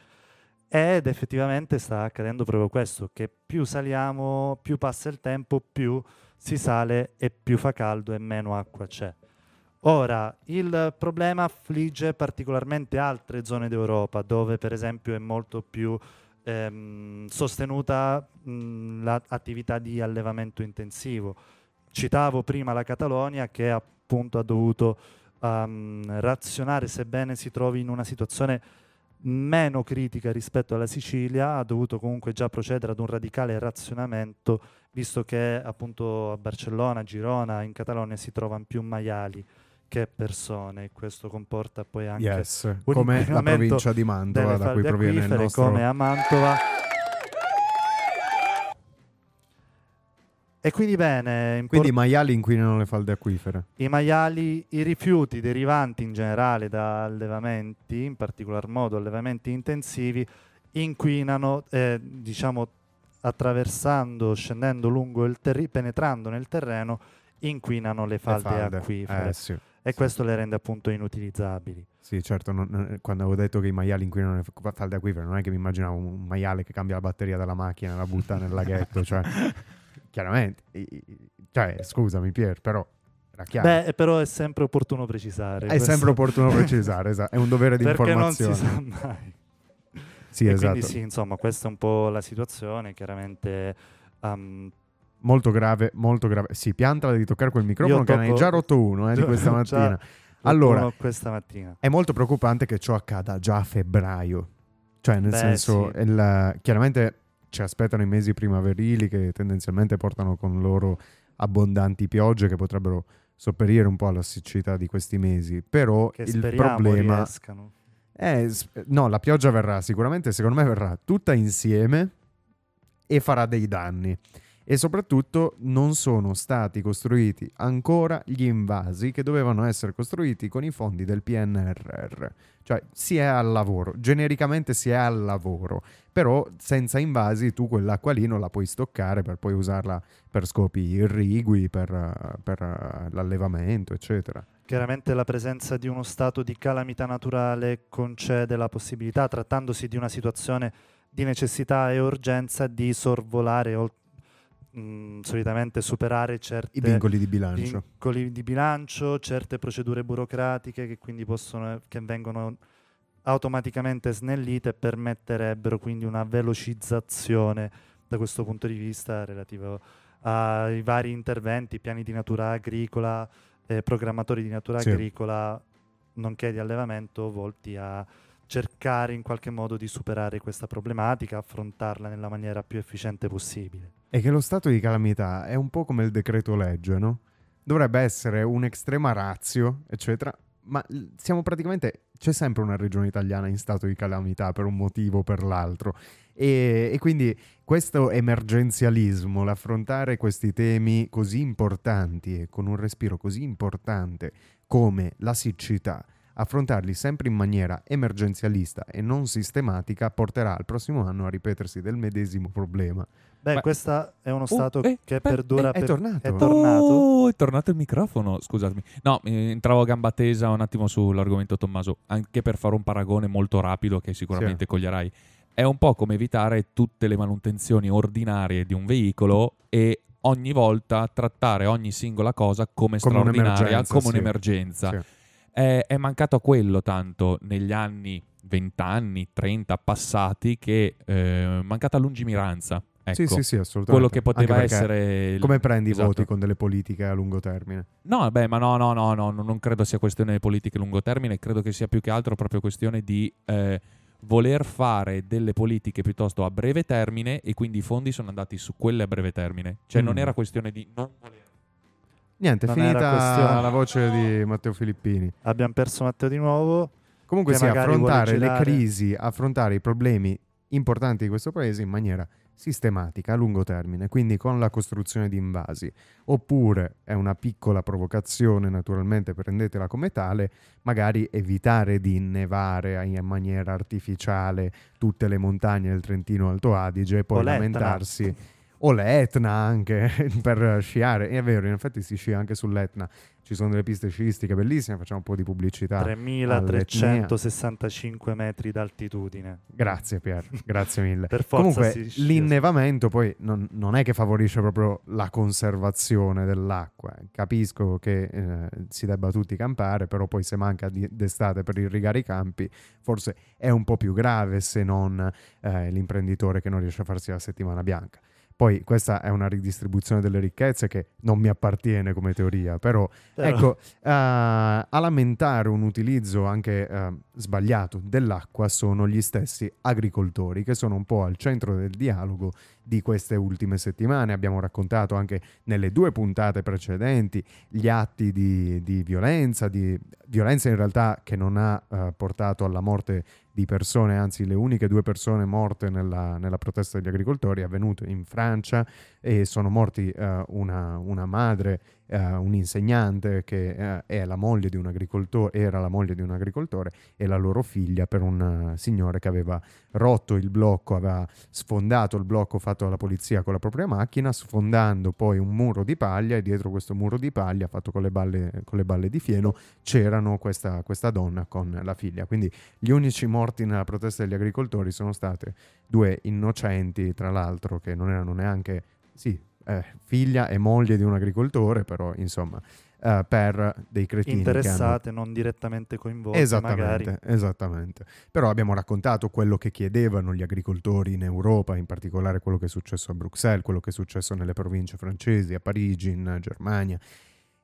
Ed effettivamente sta accadendo proprio questo, che più saliamo, più passa il tempo, più si sale e più fa caldo e meno acqua c'è. Ora, il problema affligge particolarmente altre zone d'Europa, dove per esempio è molto più ehm, sostenuta mh, l'attività di allevamento intensivo. Citavo prima la Catalogna che appunto ha dovuto ehm, razionare, sebbene si trovi in una situazione meno critica rispetto alla Sicilia, ha dovuto comunque già procedere ad un radicale razionamento, visto che appunto a Barcellona, Girona, in Catalogna si trovano più maiali che persone e questo comporta poi anche Yes, come la provincia di Mantova da cui proviene il nostro... come a Mantova. E quindi bene, impor- Quindi i maiali inquinano le falde acquifere. i maiali, i rifiuti derivanti in generale da allevamenti, in particolar modo allevamenti intensivi, inquinano, eh, diciamo, attraversando, scendendo lungo il terreno, penetrando nel terreno, inquinano le Le falde, falde. acquifere Eh, sì. e questo le rende appunto inutilizzabili. Sì, certo, non- quando avevo detto che i maiali inquinano le falde acquifere, non è che mi immaginavo un maiale che cambia la batteria della macchina e la butta nel laghetto, cioè, chiaramente, cioè, scusami Pier, però era chiaro. Beh, però è sempre opportuno precisare. è questo- sempre opportuno precisare, esatto, è un dovere di perché non si informazione. sa mai. Sì, e esatto. quindi sì, insomma, questa è un po' la situazione. Chiaramente um, Molto grave, molto grave. Sì, piantala di toccare quel microfono Io che ne hai tocco- già rotto uno eh, di questa mattina. Allora, questa mattina. È molto preoccupante che ciò accada già a febbraio. Cioè, nel Beh, senso, sì. il- chiaramente ci aspettano i mesi primaverili che tendenzialmente portano con loro abbondanti piogge che potrebbero sopperire un po' alla siccità di questi mesi. Però Che il problema riescano. è no, la pioggia verrà sicuramente, secondo me verrà tutta insieme e farà dei danni. E soprattutto non sono stati costruiti ancora gli invasi che dovevano essere costruiti con i fondi del PNRR. Cioè si è al lavoro, genericamente si è al lavoro, però senza invasi tu quell'acqua lì non la puoi stoccare per poi usarla per scopi irrigui, per, per, l'allevamento, eccetera. Chiaramente la presenza di uno stato di calamità naturale concede la possibilità, trattandosi di una situazione di necessità e urgenza, di sorvolare o mh, solitamente superare certe I vincoli di bilancio. vincoli di bilancio, certe procedure burocratiche che quindi possono, che vengono automaticamente snellite e permetterebbero quindi una velocizzazione da questo punto di vista relativo ai vari interventi, piani di natura agricola, eh, programmatori di natura Sì. agricola, nonché di allevamento, volti a cercare in qualche modo di superare questa problematica, affrontarla nella maniera più efficiente possibile. È che lo stato di calamità è un po' come il decreto legge, no? Dovrebbe essere un'estrema razio, eccetera, ma siamo praticamente... c'è sempre una regione italiana in stato di calamità per un motivo o per l'altro. E, e quindi questo emergenzialismo, l'affrontare questi temi così importanti e con un respiro così importante come la siccità, affrontarli sempre in maniera emergenzialista e non sistematica porterà al prossimo anno a ripetersi del medesimo problema. Beh, Ma- questo è uno Oh, stato eh, che beh, perdura è per... tornato. È tornato. Oh, è tornato il microfono, scusatemi. No, eh, entravo a gamba tesa un attimo sull'argomento Tommaso, anche per fare un paragone molto rapido che sicuramente coglierai. È un po' come evitare tutte le manutenzioni ordinarie di un veicolo e ogni volta trattare ogni singola cosa come, Come straordinaria, un'emergenza, come sì. un'emergenza. Sì. È, è mancato a quello tanto negli anni 20 anni, 30 passati che eh, mancata lungimiranza. Ecco, Sì, sì, sì, assolutamente. quello che poteva essere... Come prendi Esatto. i voti con delle politiche a lungo termine? No, beh, ma no, no, no, no, no, non credo sia questione di politiche a lungo termine, credo che sia più che altro proprio questione di eh, voler fare delle politiche piuttosto a breve termine e quindi i fondi sono andati su quelle a breve termine. Cioè non Mm. era questione di non voler. Niente, è Non finita la voce di Matteo Filippini. Abbiamo perso Matteo di nuovo. Comunque sì, affrontare le crisi, affrontare i problemi importanti di questo paese in maniera sistematica a lungo termine, quindi con la costruzione di invasi. Oppure è una piccola provocazione, naturalmente prendetela come tale, magari evitare di innevare in maniera artificiale tutte le montagne del Trentino Alto Adige e poi O l'Etna. lamentarsi o l'Etna anche per sciare. È vero, in effetti si scia anche sull'Etna. Ci sono delle piste sciistiche bellissime, facciamo un po' di pubblicità. 3365 metri d'altitudine. Grazie Pier, grazie mille. Per forza Comunque l'innevamento poi non, non è che favorisce proprio la conservazione dell'acqua. Capisco che eh, si debba tutti campare, però poi se manca di- d'estate per irrigare i campi, forse è un po' più grave se non eh, l'imprenditore che non riesce a farsi la settimana bianca. Poi questa è una ridistribuzione delle ricchezze che non mi appartiene come teoria, però Però- Ecco, eh, a lamentare un utilizzo anche eh, sbagliato dell'acqua sono gli stessi agricoltori che sono un po' al centro del dialogo di queste ultime settimane. Abbiamo raccontato anche nelle due puntate precedenti gli atti di, di violenza, di violenza in realtà che non ha eh, portato alla morte di persone, anzi le uniche due persone morte nella, nella protesta degli agricoltori è avvenuto in Francia e sono morti eh, una, una madre eh, un insegnante che è la agricoltore, era la moglie di un agricoltore e la loro figlia per un eh, signore che aveva rotto il blocco, aveva sfondato il blocco fatto dalla polizia con la propria macchina, sfondando poi un muro di paglia e dietro questo muro di paglia fatto con le balle, con le balle di fieno c'erano questa, questa donna con la figlia. Quindi gli unici morti nella protesta degli agricoltori sono state due innocenti, tra l'altro, che non erano neanche... Sì, eh, figlia e moglie di un agricoltore, però insomma, eh, per dei cretini che hanno... interessate, non direttamente coinvolte, magari. Esattamente, esattamente. Però abbiamo raccontato quello che chiedevano gli agricoltori in Europa, in particolare quello che è successo a Bruxelles, quello che è successo nelle province francesi, a Parigi, in Germania.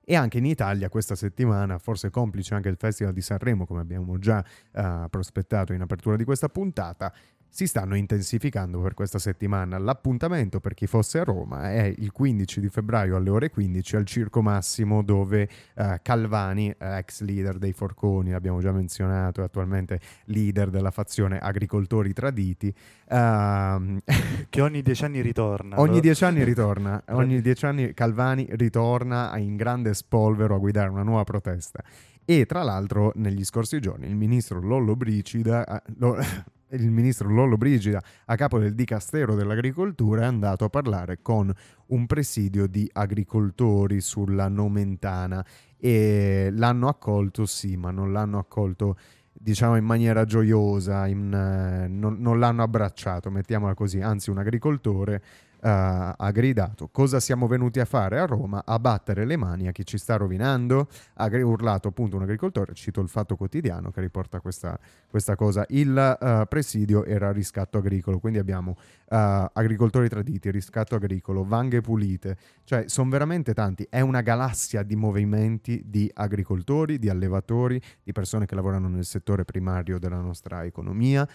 E anche in Italia questa settimana, forse complice anche il Festival di Sanremo, come abbiamo già eh, prospettato in apertura di questa puntata, si stanno intensificando per questa settimana. L'appuntamento per chi fosse a Roma è il 15 di febbraio alle ore 15 al Circo Massimo dove eh, Calvani, ex leader dei Forconi, l'abbiamo già menzionato, è attualmente leader della fazione Agricoltori Traditi, ehm, Che ogni dieci anni ritorna. ogni dieci anni ritorna, ogni dieci anni Calvani ritorna in grande spolvero a guidare una nuova protesta. E tra l'altro negli scorsi giorni il ministro Lollo Brigida, eh, lo- il ministro Lollo Brigida a capo del Dicastero dell'Agricoltura è andato a parlare con un presidio di agricoltori sulla Nomentana e l'hanno accolto sì, ma non l'hanno accolto diciamo in maniera gioiosa, in, eh, non, non l'hanno abbracciato, mettiamola così, anzi un agricoltore ha gridato cosa siamo venuti a fare a Roma? A battere le mani a chi ci sta rovinando? Ha urlato appunto un agricoltore, cito il Fatto Quotidiano che riporta questa, questa cosa. Il eh, presidio era riscatto agricolo, quindi abbiamo eh, agricoltori traditi, riscatto agricolo, vanghe pulite, cioè sono veramente tanti. È una galassia di movimenti di agricoltori, di allevatori, di persone che lavorano nel settore primario della nostra economia,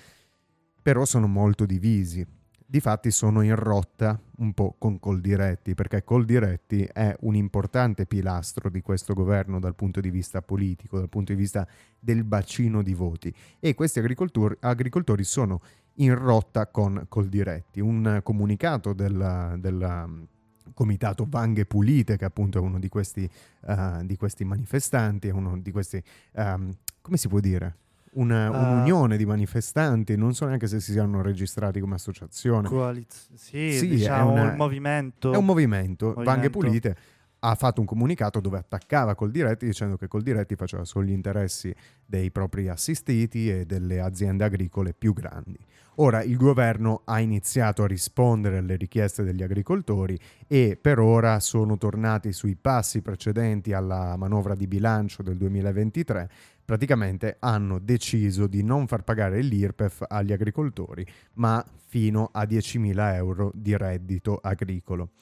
però sono molto divisi difatti sono in rotta un po' con Coldiretti, perché Coldiretti è un importante pilastro di questo governo dal punto di vista politico, dal punto di vista del bacino di voti e questi agricoltori, agricoltori sono in rotta con Coldiretti. Un comunicato del, del um, comitato Vanghe Pulite, che appunto è uno di questi, uh, di questi manifestanti, è uno di questi, um, come si può dire? Una, Ah. un'unione di manifestanti, non so neanche se si siano registrati come associazione. Coaliz- sì, Sì, diciamo è una- un movimento. È un movimento, Movimento. Vanghe Pulite ha fatto un comunicato dove attaccava Coldiretti dicendo che Coldiretti faceva solo gli interessi dei propri assistiti e delle aziende agricole più grandi. Ora il governo ha iniziato a rispondere alle richieste degli agricoltori e per ora sono tornati sui passi precedenti alla manovra di bilancio del 2023. Praticamente hanno deciso di non far pagare l'IRPEF agli agricoltori, ma fino a 10.000 euro di reddito agricolo.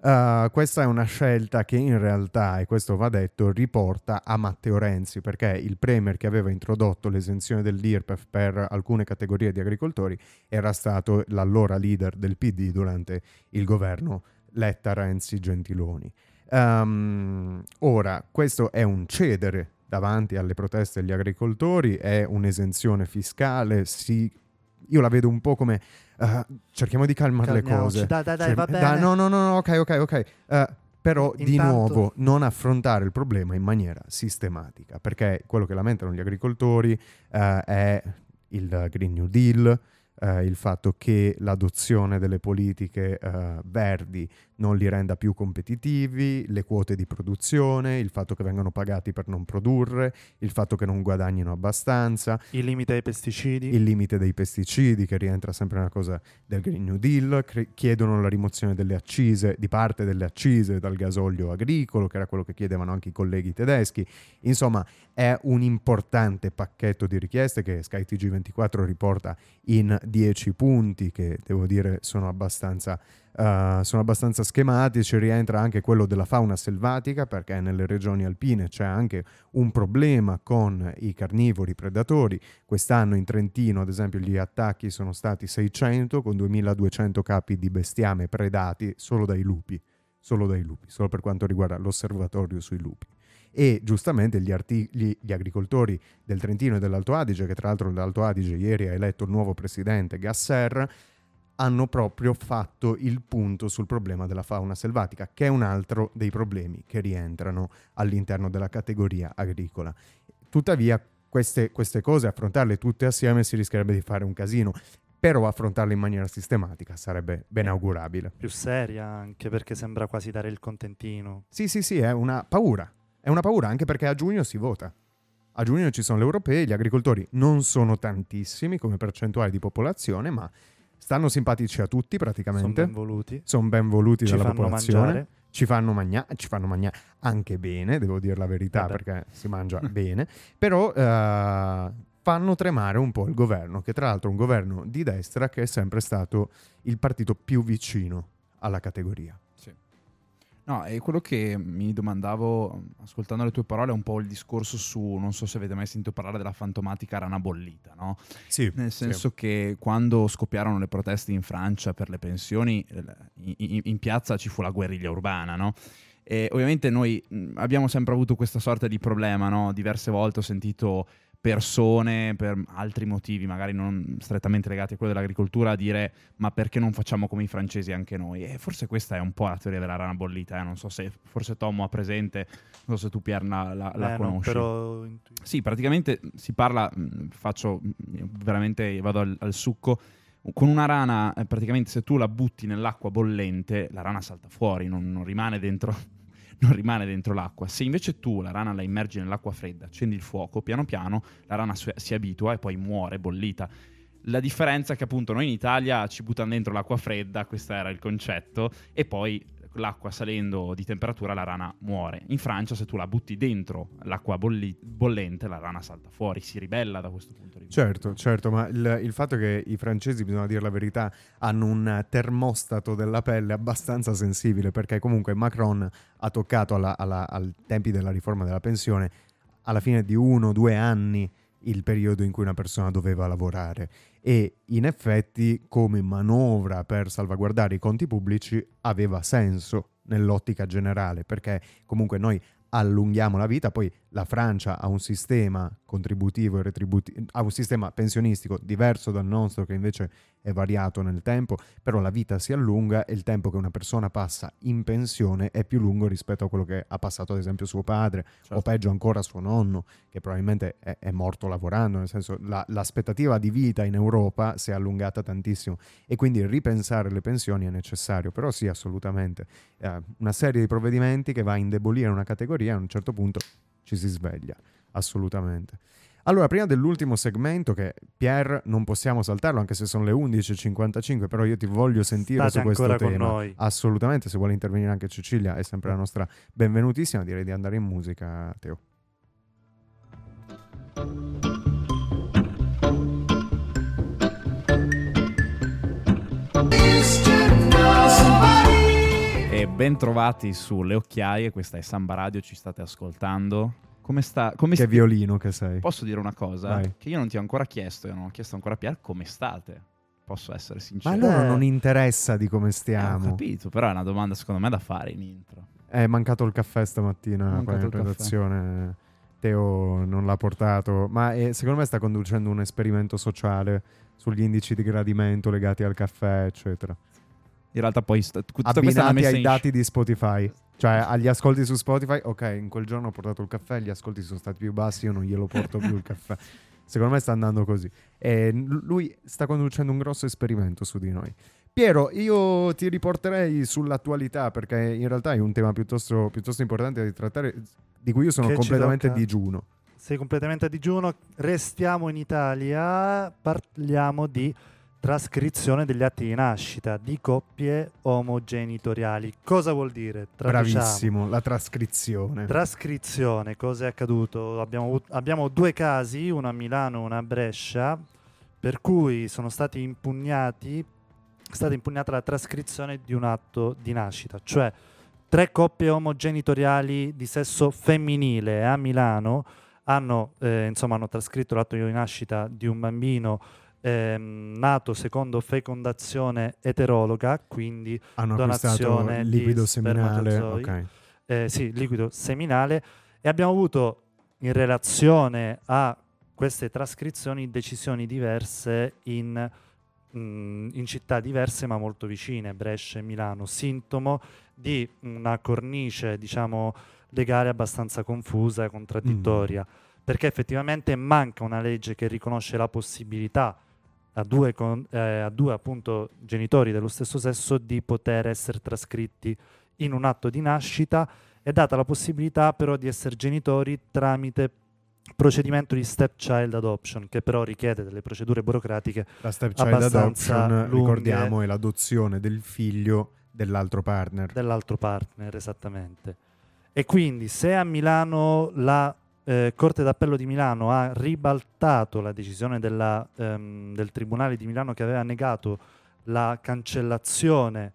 Uh, questa è una scelta che in realtà, e questo va detto, riporta a Matteo Renzi, perché il Premier che aveva introdotto l'esenzione dell'IRPEF per alcune categorie di agricoltori era stato l'allora leader del PD durante il governo Letta Renzi Gentiloni. Um, ora, questo è un cedere davanti alle proteste degli agricoltori, è un'esenzione fiscale, si, io la vedo un po' come uh, cerchiamo di calmare le cose. Dai, dai, dai, Cioè, va bene. no, no, no, no, ok, ok, ok. Eh, però di Intanto- nuovo non affrontare il problema in maniera sistematica, perché quello che lamentano gli agricoltori eh, è il Green New Deal, il fatto che l'adozione delle politiche verdi non li renda più competitivi, le quote di produzione, il fatto che vengano pagati per non produrre, il fatto che non guadagnino abbastanza, Il limite ai pesticidi. il limite dei pesticidi che rientra sempre nella cosa del Green New Deal, cre- chiedono la rimozione delle accise, di parte delle accise dal gasolio agricolo, che era quello che chiedevano anche i colleghi tedeschi. Insomma, è un importante pacchetto di richieste che SkyTG24 riporta in 10 punti che devo dire sono abbastanza Uh, sono abbastanza schematici, rientra anche quello della fauna selvatica perché nelle regioni alpine c'è anche un problema con i carnivori predatori. Quest'anno in Trentino, ad esempio, gli attacchi sono stati 600 con 2200 capi di bestiame predati solo dai lupi, solo dai lupi, solo per quanto riguarda l'osservatorio sui lupi. E giustamente gli, arti- gli, gli agricoltori del Trentino e dell'Alto Adige, che tra l'altro l'Alto Adige ieri ha eletto il nuovo presidente Gasser, hanno proprio fatto il punto sul problema della fauna selvatica, che è un altro dei problemi che rientrano all'interno della categoria agricola. Tuttavia, queste, queste cose, affrontarle tutte assieme, si rischierebbe di fare un casino, però affrontarle in maniera sistematica sarebbe ben augurabile. più seria anche perché sembra quasi dare il contentino. Sì, sì, sì, è una paura. È una paura anche perché a giugno si vota. A giugno ci sono le europee, gli agricoltori non sono tantissimi come percentuale di popolazione, ma stanno simpatici a tutti Sono praticamente. ben voluti. sono ben voluti Ci dalla popolazione. mangiare. Ci fanno mangiare, ci fanno mangiare anche bene, devo dire la verità, Vabbè. perché si mangia bene, però eh, fanno tremare un po' il governo, che tra l'altro è un governo di destra che è sempre stato il partito più vicino alla categoria. No, e quello che mi domandavo, ascoltando le tue parole, è un po' il discorso su, non so se avete mai sentito parlare della fantomatica rana bollita, no? Sì, Nel senso che quando scoppiarono le proteste in Francia per le pensioni, in, in- piazza ci fu la guerriglia urbana, no? E ovviamente noi abbiamo sempre avuto questa sorta di problema, no? Diverse volte ho sentito persone per altri motivi, magari non strettamente legati a quello dell'agricoltura, a dire ma perché non facciamo come i francesi anche noi? E forse questa è un po' la teoria della rana bollita, eh? non so se forse Tommo ha presente, non so se tu Pier la, la- Eh, no, conosci. però intu- Sì, praticamente si parla, mh, faccio mh, veramente, vado al, al succo, con una rana, eh, praticamente se tu la butti nell'acqua bollente, la rana salta fuori, non, non rimane dentro, non rimane dentro l'acqua. Se invece tu la rana la immergi nell'acqua fredda, accendi il fuoco, piano piano la rana si abitua e poi muore bollita. La differenza è che appunto noi in Italia ci buttano dentro l'acqua fredda, questo era il concetto, e poi l'acqua salendo di temperatura la rana muore. In Francia se tu la butti dentro l'acqua bolli- bollente la rana salta fuori, si ribella da questo punto di vista. Certo, certo, ma il, il fatto che i francesi, bisogna dire la verità, hanno un termostato della pelle abbastanza sensibile, perché comunque Macron ha toccato alla, al tempi della riforma della pensione, alla fine di uno o due anni, il periodo in cui una persona doveva lavorare e in effetti come manovra per salvaguardare i conti pubblici aveva senso nell'ottica generale perché comunque noi allunghiamo la vita, poi la Francia ha un sistema contributivo e retributivo, ha un sistema pensionistico diverso dal nostro che invece è variato nel tempo, però la vita si allunga e il tempo che una persona passa in pensione è più lungo rispetto a quello che ha passato ad esempio suo padre o peggio ancora suo nonno che probabilmente è, è morto lavorando, nel senso la, l'aspettativa di vita in Europa si è allungata tantissimo. E quindi ripensare le pensioni è necessario, però sì assolutamente. Eh, una serie di provvedimenti che va a indebolire una categoria a un certo punto ci si sveglia, assolutamente. Allora, prima dell'ultimo segmento, che Pier non possiamo saltarlo, anche se sono le 11.55, però io ti voglio sentire State su questo ancora con tema. noi. Assolutamente, se vuole intervenire anche Cecilia, è sempre la nostra benvenutissima. Direi di andare in musica, Teo. E ben trovati sulle occhiaie, questa è Samba Radio, ci state ascoltando. Come sta? Come Che sti- violino che sei. Posso dire una cosa? Vai. Che io non ti ho ancora chiesto, e non ho chiesto ancora a Pier, come state? Posso essere Ma sincero? a loro Eh. non interessa di come Eh, ho stiamo. capito, però è una domanda secondo me da fare in intro. È mancato il caffè stamattina Mancato qua in il caffè. redazione. Teo non l'ha portato, ma eh, secondo me sta conducendo un esperimento sociale sugli indici di gradimento legati al caffè, eccetera. In realtà poi sta- tutta Abbinati ai dati di Spotify. Cioè, agli ascolti su Spotify, ok, in quel giorno ho portato il caffè, gli ascolti sono stati più bassi, io non glielo porto più il caffè. Secondo me sta andando così. E lui sta conducendo un grosso esperimento su di noi. Piero, io ti riporterei sull'attualità perché in realtà è un tema piuttosto, piuttosto importante da trattare, di cui io sono Che completamente tocca? digiuno. Sei completamente a digiuno, restiamo in Italia, parliamo di trascrizione degli atti di nascita di coppie omogenitoriali. Cosa vuol dire? Traduciamo. Bravissimo, la trascrizione. Trascrizione, cosa è accaduto? Abbiamo, abbiamo due casi, uno a Milano e uno a Brescia, per cui sono stati impugnati, è stata impugnata la trascrizione di un atto di nascita, cioè tre coppie omogenitoriali di sesso femminile a Milano hanno, eh, insomma, hanno trascritto l'atto di nascita di un bambino ehm, nato secondo fecondazione eterologa, quindi Hanno donazione il di liquido seminale. spermatozoi. Ok. eh, sì, liquido seminale e abbiamo avuto in relazione a queste trascrizioni decisioni diverse in, mm, in città diverse ma molto vicine, Brescia e Milano, sintomo di una cornice diciamo legale abbastanza confusa e contraddittoria, perché effettivamente manca una legge che riconosce la possibilità a due, con- eh, a due appunto genitori dello stesso sesso di poter essere trascritti in un atto di nascita. È data la possibilità però di essere genitori tramite procedimento di stepchild adoption che però richiede delle procedure burocratiche La stepchild adoption, ricordiamo, è l'adozione del figlio dell'altro partner. dell'altro partner esattamente. E quindi se a Milano la eh, Corte d'Appello di Milano ha ribaltato la decisione della, ehm, del Tribunale di Milano che aveva negato la cancellazione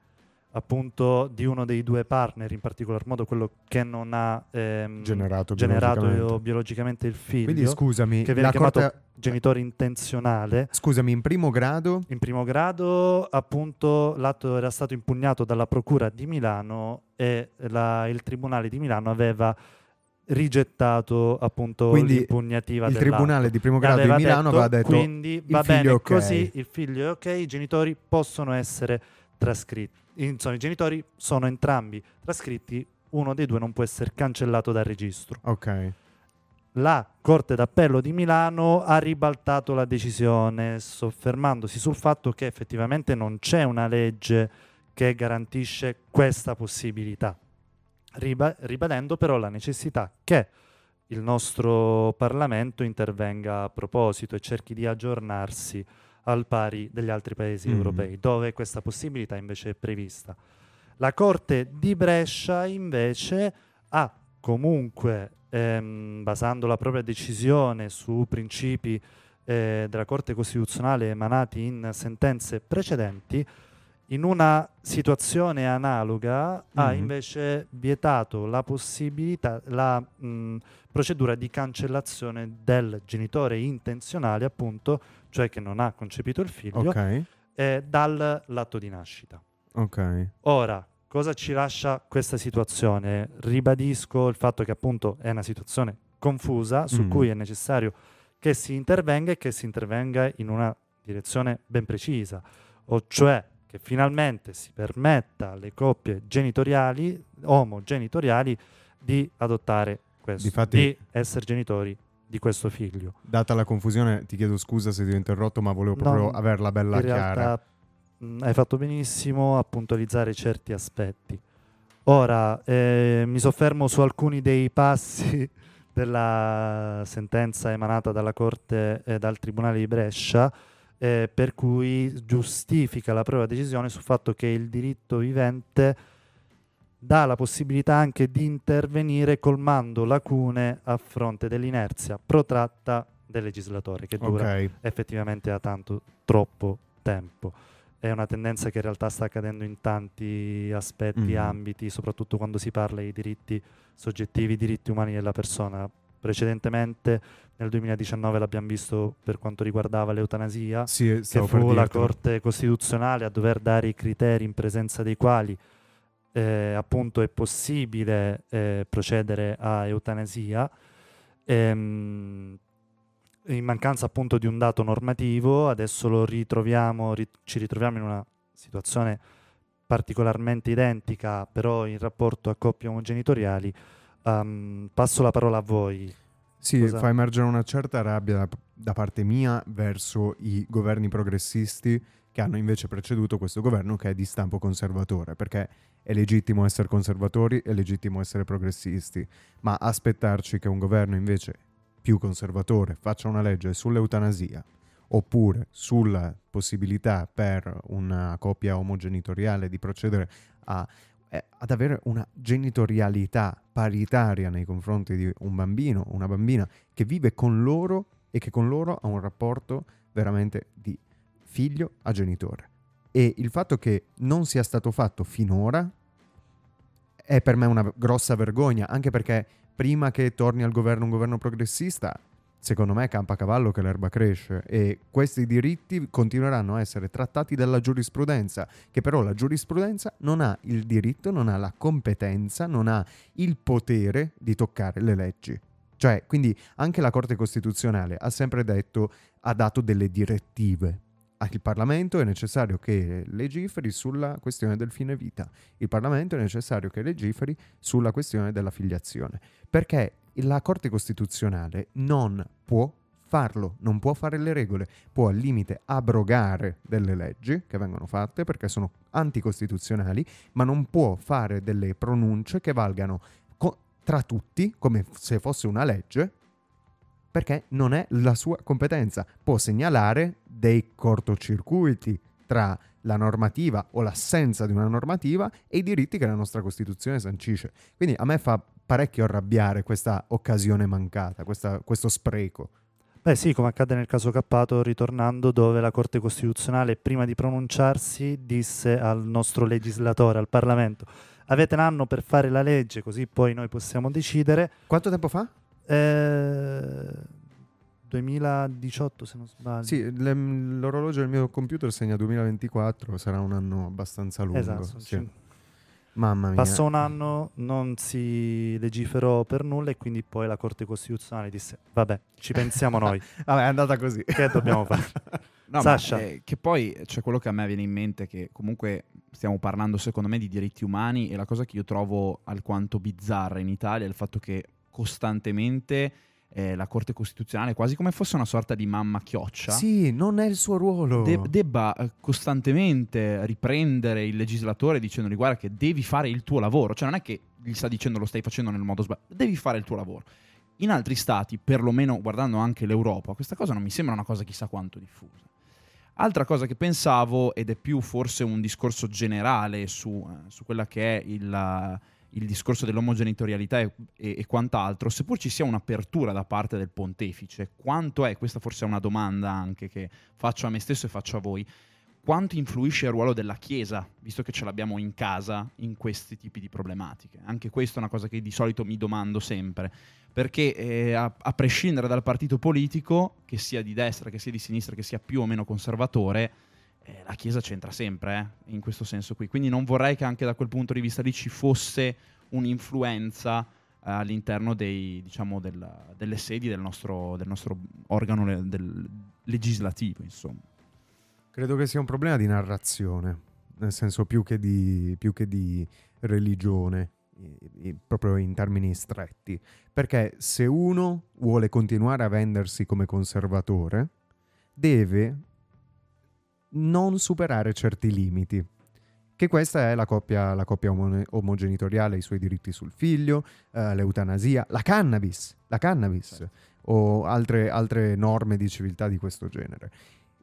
appunto di uno dei due partner, in particolar modo quello che non ha ehm, generato, generato biologicamente. biologicamente il figlio, Quindi scusami, che viene la chiamato corte- genitore intenzionale. scusami, in primo grado In primo grado, appunto, l'atto era stato impugnato dalla Procura di Milano e la- il Tribunale di Milano aveva rigettato appunto Quindi l'impugnativa il tribunale di primo grado di Milano aveva detto quindi va bene è ok." così, il figlio è ok, i genitori possono essere trascritti. Insomma, i genitori sono entrambi trascritti, uno dei due non può essere cancellato dal registro. ok. La Corte d'Appello di Milano ha ribaltato la decisione, soffermandosi sul fatto che effettivamente non c'è una legge che garantisce questa possibilità. Riba- ribadendo però la necessità che il nostro Parlamento intervenga a proposito e cerchi di aggiornarsi al pari degli altri paesi Mm. europei, dove questa possibilità invece è prevista. La Corte di Brescia invece ha comunque, ehm, basando la propria decisione su principi eh, della Corte Costituzionale emanati in sentenze precedenti, in una situazione analoga ha Mhm. invece vietato la possibilità, la mh, procedura di cancellazione del genitore intenzionale, appunto, cioè che non ha concepito il figlio, Ok, eh, dall'atto di nascita. ok. Ora, cosa ci lascia questa situazione? Ribadisco il fatto che appunto è una situazione confusa su Mm. cui è necessario che si intervenga e che si intervenga in una direzione ben precisa, o cioè che finalmente si permetta alle coppie genitoriali, omogenitoriali, di adottare questo, Difatti- di essere genitori di questo figlio. Data la confusione, ti chiedo scusa se ti ho interrotto, ma volevo proprio No, averla bella in chiara. realtà mh, hai fatto benissimo a puntualizzare certi aspetti. Ora eh, mi soffermo su alcuni dei passi della sentenza emanata dalla Corte e dal Tribunale di Brescia, eh, per cui giustifica la propria decisione sul fatto che il diritto vivente dà la possibilità anche di intervenire colmando lacune a fronte dell'inerzia protratta del legislatore, che dura Ok, effettivamente da tanto, troppo tempo. È una tendenza che in realtà sta accadendo in tanti aspetti, Mhm. ambiti, soprattutto quando si parla di diritti soggettivi, diritti umani della persona. Precedentemente, nel 2019, l'abbiamo visto per quanto riguardava l'eutanasia, sì, che fu la dirtelo. Corte Costituzionale a dover dare i criteri in presenza dei quali eh, appunto è possibile eh, procedere a eutanasia. Ehm, in mancanza appunto di un dato normativo, adesso lo ritroviamo, ri- ci ritroviamo in una situazione particolarmente identica, però in rapporto a coppie omogenitoriali. Ehm, passo la parola a voi. Sì, Cosa- fa emergere una certa rabbia da, da parte mia verso i governi progressisti che hanno invece preceduto questo governo che è di stampo conservatore, perché è legittimo essere conservatori, è legittimo essere progressisti, ma aspettarci che un governo invece più conservatore faccia una legge sull'eutanasia oppure sulla possibilità per una coppia omogenitoriale di procedere a eh, ad avere una genitorialità paritaria nei confronti di un bambino, una bambina che vive con loro e che con loro ha un rapporto veramente di figlio a genitore. E il fatto che non sia stato fatto finora è per me una grossa vergogna, anche perché prima che torni al governo un governo progressista, secondo me campa a cavallo che l'erba cresce e questi diritti continueranno a essere trattati dalla giurisprudenza, che però la giurisprudenza non ha il diritto, non ha la competenza, non ha il potere di toccare le leggi. Cioè, quindi anche la Corte Costituzionale ha sempre detto, ha dato delle direttive. Il Parlamento è necessario che legiferi sulla questione del fine vita. Il Parlamento è necessario che legiferi sulla questione della filiazione. Perché la Corte Costituzionale non può farlo, non può fare le regole, può al limite abrogare delle leggi che vengono fatte perché sono anticostituzionali, ma non può fare delle pronunce che valgano co- tra tutti, come se fosse una legge, perché non è la sua competenza. Può segnalare dei cortocircuiti tra la normativa o l'assenza di una normativa e i diritti che la nostra Costituzione sancisce. Quindi a me fa parecchio arrabbiare questa occasione mancata, questa- questo spreco. Beh sì, come accade nel caso Cappato, ritornando dove la Corte Costituzionale, prima di pronunciarsi, disse al nostro legislatore, al Parlamento, avete un anno per fare la legge, così poi noi possiamo decidere. Quanto tempo fa? Eh, 2018 se non sbaglio. Sì, l'orologio del mio computer segna 2024, sarà un anno abbastanza lungo. esatto. sì. Mamma mia. Passò un anno, non si legiferò per nulla e quindi poi la Corte Costituzionale disse, vabbè, ci pensiamo noi, Vabbè, è andata così. che dobbiamo fare? No, Sasha. ma, eh, che poi c'è quello che a me viene in mente che comunque stiamo parlando secondo me di diritti umani e la cosa che io trovo alquanto bizzarra in Italia è il fatto che costantemente eh, la Corte Costituzionale, quasi come fosse una sorta di mamma chioccia, Sì, non è il suo ruolo. de- debba eh, costantemente riprendere il legislatore dicendogli guarda che devi fare il tuo lavoro, cioè non è che gli sta dicendo lo stai facendo nel modo sbagliato, devi fare il tuo lavoro. In altri stati, perlomeno guardando anche l'Europa, questa cosa non mi sembra una cosa chissà quanto diffusa. Altra cosa che pensavo, ed è più forse un discorso generale su, eh, su quella che è il, il discorso dell'omogenitorialità e, e, e, quant'altro, seppur ci sia un'apertura da parte del pontefice, quanto è, questa forse è una domanda anche che faccio a me stesso e faccio a voi, quanto influisce il ruolo della Chiesa, visto che ce l'abbiamo in casa, in questi tipi di problematiche? Anche questa è una cosa che di solito mi domando sempre, perché eh, a, a, prescindere dal partito politico, che sia di destra, che sia di sinistra, che sia più o meno conservatore, eh, la Chiesa c'entra sempre, eh, in questo senso qui. Quindi non vorrei che anche da quel punto di vista lì ci fosse un'influenza eh, all'interno dei, diciamo, del, delle sedi del nostro, del nostro organo le, del legislativo, insomma. Credo che sia un problema di narrazione, nel senso più che di, più che di religione, proprio in termini stretti. Perché se uno vuole continuare a vendersi come conservatore, deve non superare certi limiti. Che questa è la coppia, la coppia omogenitoriale, i suoi diritti sul figlio, eh, l'eutanasia, la cannabis, la cannabis sì. o altre, altre norme di civiltà di questo genere.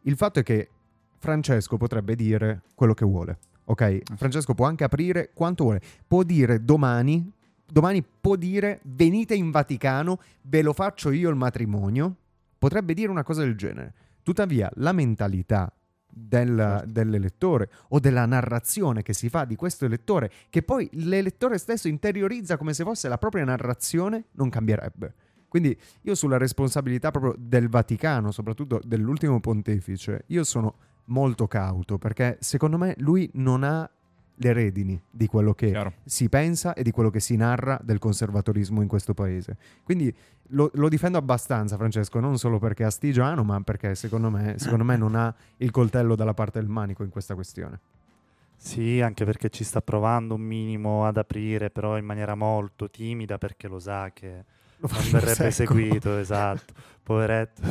Il fatto è che Francesco potrebbe dire quello che vuole. Ok, Francesco può anche aprire quanto vuole. Può dire domani, domani può dire venite in Vaticano, ve lo faccio io il matrimonio. Potrebbe dire una cosa del genere. Tuttavia, la mentalità del, certo. dell'elettore o della narrazione che si fa di questo elettore, che poi l'elettore stesso interiorizza come se fosse la propria narrazione, non cambierebbe. Quindi io sulla responsabilità proprio del Vaticano, soprattutto dell'ultimo pontefice, io sono molto cauto perché secondo me lui non ha le redini di quello che Chiaro. si pensa e di quello che si narra del conservatorismo in questo paese. Quindi lo, lo difendo abbastanza, Francesco, non solo perché è astigiano, ma perché secondo me, secondo me non ha il coltello dalla parte del manico in questa questione. Sì, anche perché ci sta provando un minimo ad aprire, però in maniera molto timida perché lo sa che lo non verrebbe secco. seguito, esatto. Poveretto.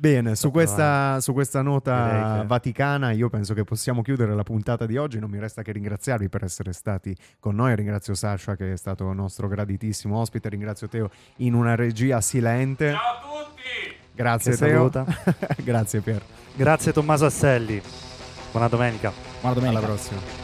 Bene, su questa, su questa, nota che... vaticana io penso che possiamo chiudere la puntata di oggi, non mi resta che ringraziarvi per essere stati con noi, ringrazio Sasha che è stato nostro graditissimo ospite, ringrazio Teo in una regia silente. Ciao a tutti! Grazie che Teo. Grazie Pier. Grazie Tommaso Asselli. Buona domenica. Buona domenica. Alla prossima.